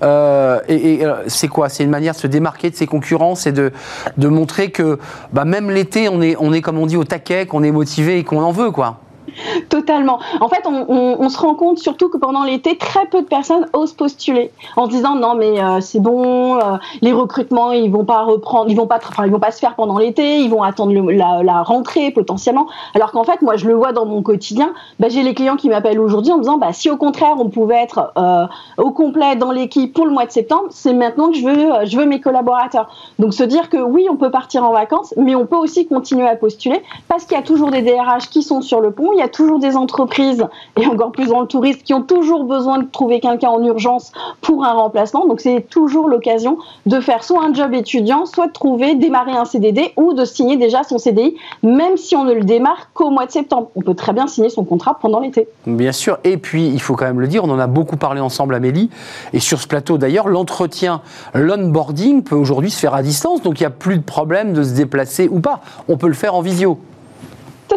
A: Euh, et, euh, c'est quoi? C'est une manière de se démarquer de ses concurrents, c'est de, montrer que bah, même l'été, on est, on est, comme on dit, au taquet, qu'on est motivé et qu'on en veut, quoi. [LAUGHS]
H: Totalement. En fait, on, se rend compte surtout que pendant l'été, très peu de personnes osent postuler en se disant non mais euh, c'est bon, euh, les recrutements ils vont pas reprendre, ils vont pas, enfin, ils vont pas se faire pendant l'été, ils vont attendre la, rentrée potentiellement. Alors qu'en fait, moi je le vois dans mon quotidien, bah, j'ai les clients qui m'appellent aujourd'hui en me disant bah si au contraire on pouvait être euh, au complet dans l'équipe pour le mois de septembre, c'est maintenant que je veux, je veux mes collaborateurs. Donc se dire que oui on peut partir en vacances, mais on peut aussi continuer à postuler parce qu'il y a toujours des DRH qui sont sur le pont toujours des entreprises, et encore plus dans le tourisme, qui ont toujours besoin de trouver quelqu'un en urgence pour un remplacement. Donc c'est toujours l'occasion de faire soit un job étudiant, soit de trouver, démarrer un CDD ou de signer déjà son CDI, même si on ne le démarre qu'au mois de septembre. On peut très bien signer son contrat pendant l'été.
A: Bien sûr. Et puis, il faut quand même le dire, on en a beaucoup parlé ensemble, Amélie. Et sur ce plateau, d'ailleurs, l'entretien, l'onboarding peut aujourd'hui se faire à distance. Donc, il n'y a plus de problème de se déplacer ou pas. On peut le faire en visio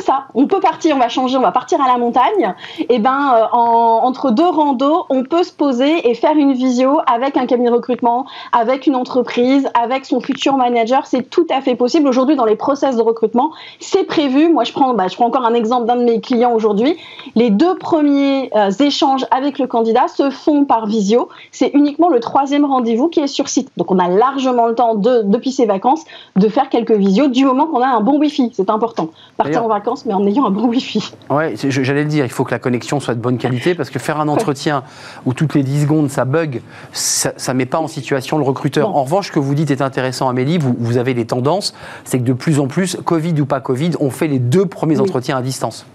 H: ça. On peut partir, on va changer, on va partir à la montagne. Et eh ben, euh, entre deux randos, on peut se poser et faire une visio avec un cabinet de recrutement, avec une entreprise, avec son futur manager. C'est tout à fait possible. Aujourd'hui, dans les process de recrutement, c'est prévu. Moi, je prends, bah, je prends encore un exemple d'un de mes clients aujourd'hui. Les deux premiers euh, échanges avec le candidat se font par visio. C'est uniquement le troisième rendez-vous qui est sur site. Donc, on a largement le temps de, depuis ses vacances de faire quelques visios du moment qu'on a un bon Wi-Fi. C'est important. Partir en vacances mais en ayant un bon Wi-Fi.
A: Oui, j'allais le dire, il faut que la connexion soit de bonne qualité, parce que faire un entretien où toutes les 10 secondes ça bug, ça ne met pas en situation le recruteur. En revanche, ce que vous dites est intéressant, Amélie, vous, vous avez des tendances, c'est que de plus en plus, Covid ou pas Covid, on fait les deux premiers entretiens à distance.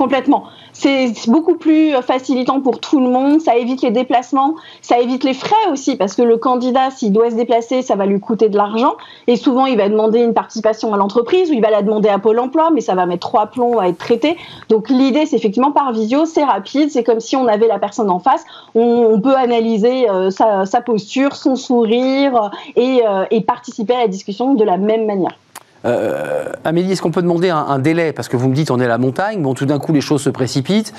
H: Complètement. C'est beaucoup plus facilitant pour tout le monde, ça évite les déplacements, ça évite les frais aussi, parce que le candidat, s'il doit se déplacer, ça va lui coûter de l'argent. Et souvent, il va demander une participation à l'entreprise ou il va la demander à Pôle emploi, mais ça va mettre trois plombs à être traité. Donc l'idée, c'est effectivement par visio, c'est rapide, c'est comme si on avait la personne en face. On, peut analyser euh, sa, posture, son sourire euh, et participer à la discussion de la même manière.
A: Euh, Amélie, est-ce qu'on peut demander un, délai? Parce que vous me dites, on est à la montagne, bon, tout d'un coup, les choses se précipitent.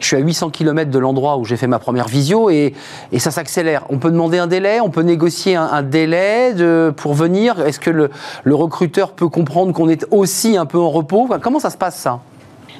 A: Je suis à 800 km de l'endroit où j'ai fait ma première visio et, ça s'accélère. On peut demander un délai? On peut négocier un, délai pour venir? Est-ce que le, le recruteur peut comprendre qu'on est aussi un peu en repos? Comment ça se passe, ça?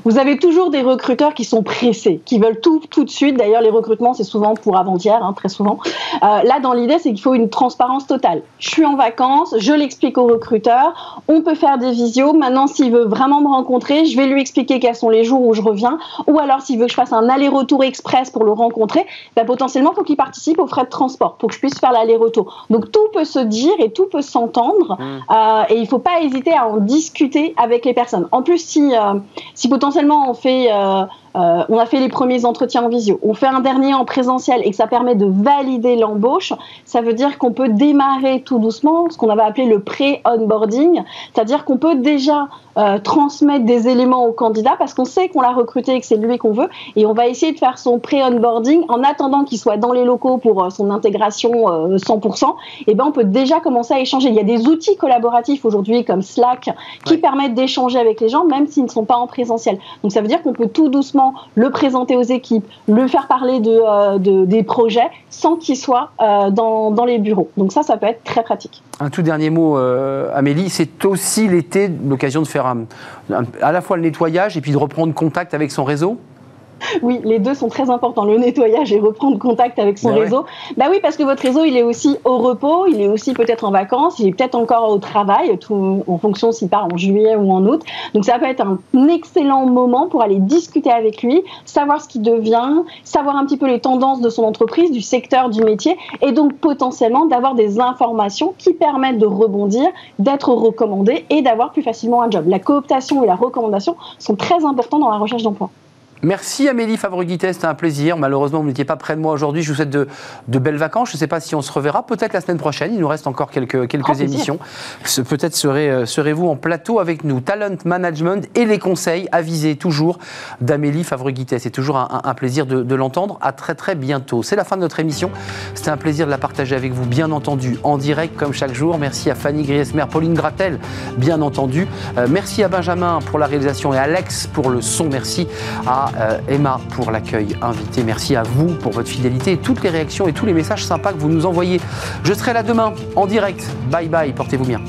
H: Vous avez toujours des recruteurs qui sont pressés, qui veulent tout tout de suite. D'ailleurs, les recrutements, c'est souvent pour avant-hier, hein, très souvent. Euh, là, dans l'idée, c'est qu'il faut une transparence totale. Je suis en vacances, je l'explique au recruteur. On peut faire des visios. Maintenant, s'il veut vraiment me rencontrer, je vais lui expliquer quels sont les jours où je reviens. Ou alors, s'il veut que je fasse un aller-retour express pour le rencontrer, ben, potentiellement, il faut qu'il participe aux frais de transport pour que je puisse faire l'aller-retour. Donc, tout peut se dire et tout peut s'entendre. Mmh. Euh, et il ne faut pas hésiter à en discuter avec les personnes. En plus, si, euh, si potentiellement potentiellement on fait euh, on a fait les premiers entretiens en visio, on fait un dernier en présentiel et que ça permet de valider l'embauche, ça veut dire qu'on peut démarrer tout doucement ce qu'on avait appelé le pré-onboarding, c'est-à-dire qu'on peut déjà euh, transmettre des éléments au candidat parce qu'on sait qu'on l'a recruté et que c'est lui qu'on veut. Et on va essayer de faire son pré-onboarding en attendant qu'il soit dans les locaux pour euh, son intégration 100%, et ben on peut déjà commencer à échanger. Il y a des outils collaboratifs aujourd'hui comme Slack qui permettent d'échanger avec les gens même s'ils ne sont pas en présentiel. Donc ça veut dire qu'on peut tout doucement le présenter aux équipes, le faire parler de, euh, des projets sans qu'il soit euh, dans, les bureaux. Donc ça, ça peut être très pratique.
A: Un tout dernier mot, euh, Amélie, c'est aussi l'été l'occasion de faire à la fois le nettoyage et puis de reprendre contact avec son réseau?
H: Oui, les deux sont très importants, le nettoyage et reprendre contact avec son bah réseau. Bah oui, parce que votre réseau, il est aussi au repos, il est aussi peut-être en vacances, il est peut-être encore au travail, tout, en fonction s'il part en juillet ou en août. Donc ça peut être un excellent moment pour aller discuter avec lui, savoir ce qu'il devient, savoir un petit peu les tendances de son entreprise, du secteur, du métier, et donc potentiellement d'avoir des informations qui permettent de rebondir, d'être recommandé et d'avoir plus facilement un job. La cooptation et la recommandation sont très importants dans la recherche d'emploi.
A: Merci Amélie Favreguitet, c'était un plaisir. Malheureusement, vous n'étiez pas près de moi aujourd'hui. Je vous souhaite de, belles vacances. Je ne sais pas si on se reverra, peut-être la semaine prochaine. Il nous reste encore quelques, quelques émissions. Peut-être serez, euh, serez-vous en plateau avec nous. Talent Management et les conseils avisés toujours d'Amélie Favreguitet. C'est toujours un, plaisir de, l'entendre. À très très bientôt. C'est la fin de notre émission. C'était un plaisir de la partager avec vous, bien entendu, en direct comme chaque jour. Merci à Fanny Griesmer, Pauline Gratel, bien entendu. Euh, merci à Benjamin pour la réalisation et Alex pour le son. Merci à euh, Emma pour l'accueil invité. Merci à vous pour votre fidélité et toutes les réactions et tous les messages sympas que vous nous envoyez. Je serai là demain en direct. Bye bye, portez-vous bien.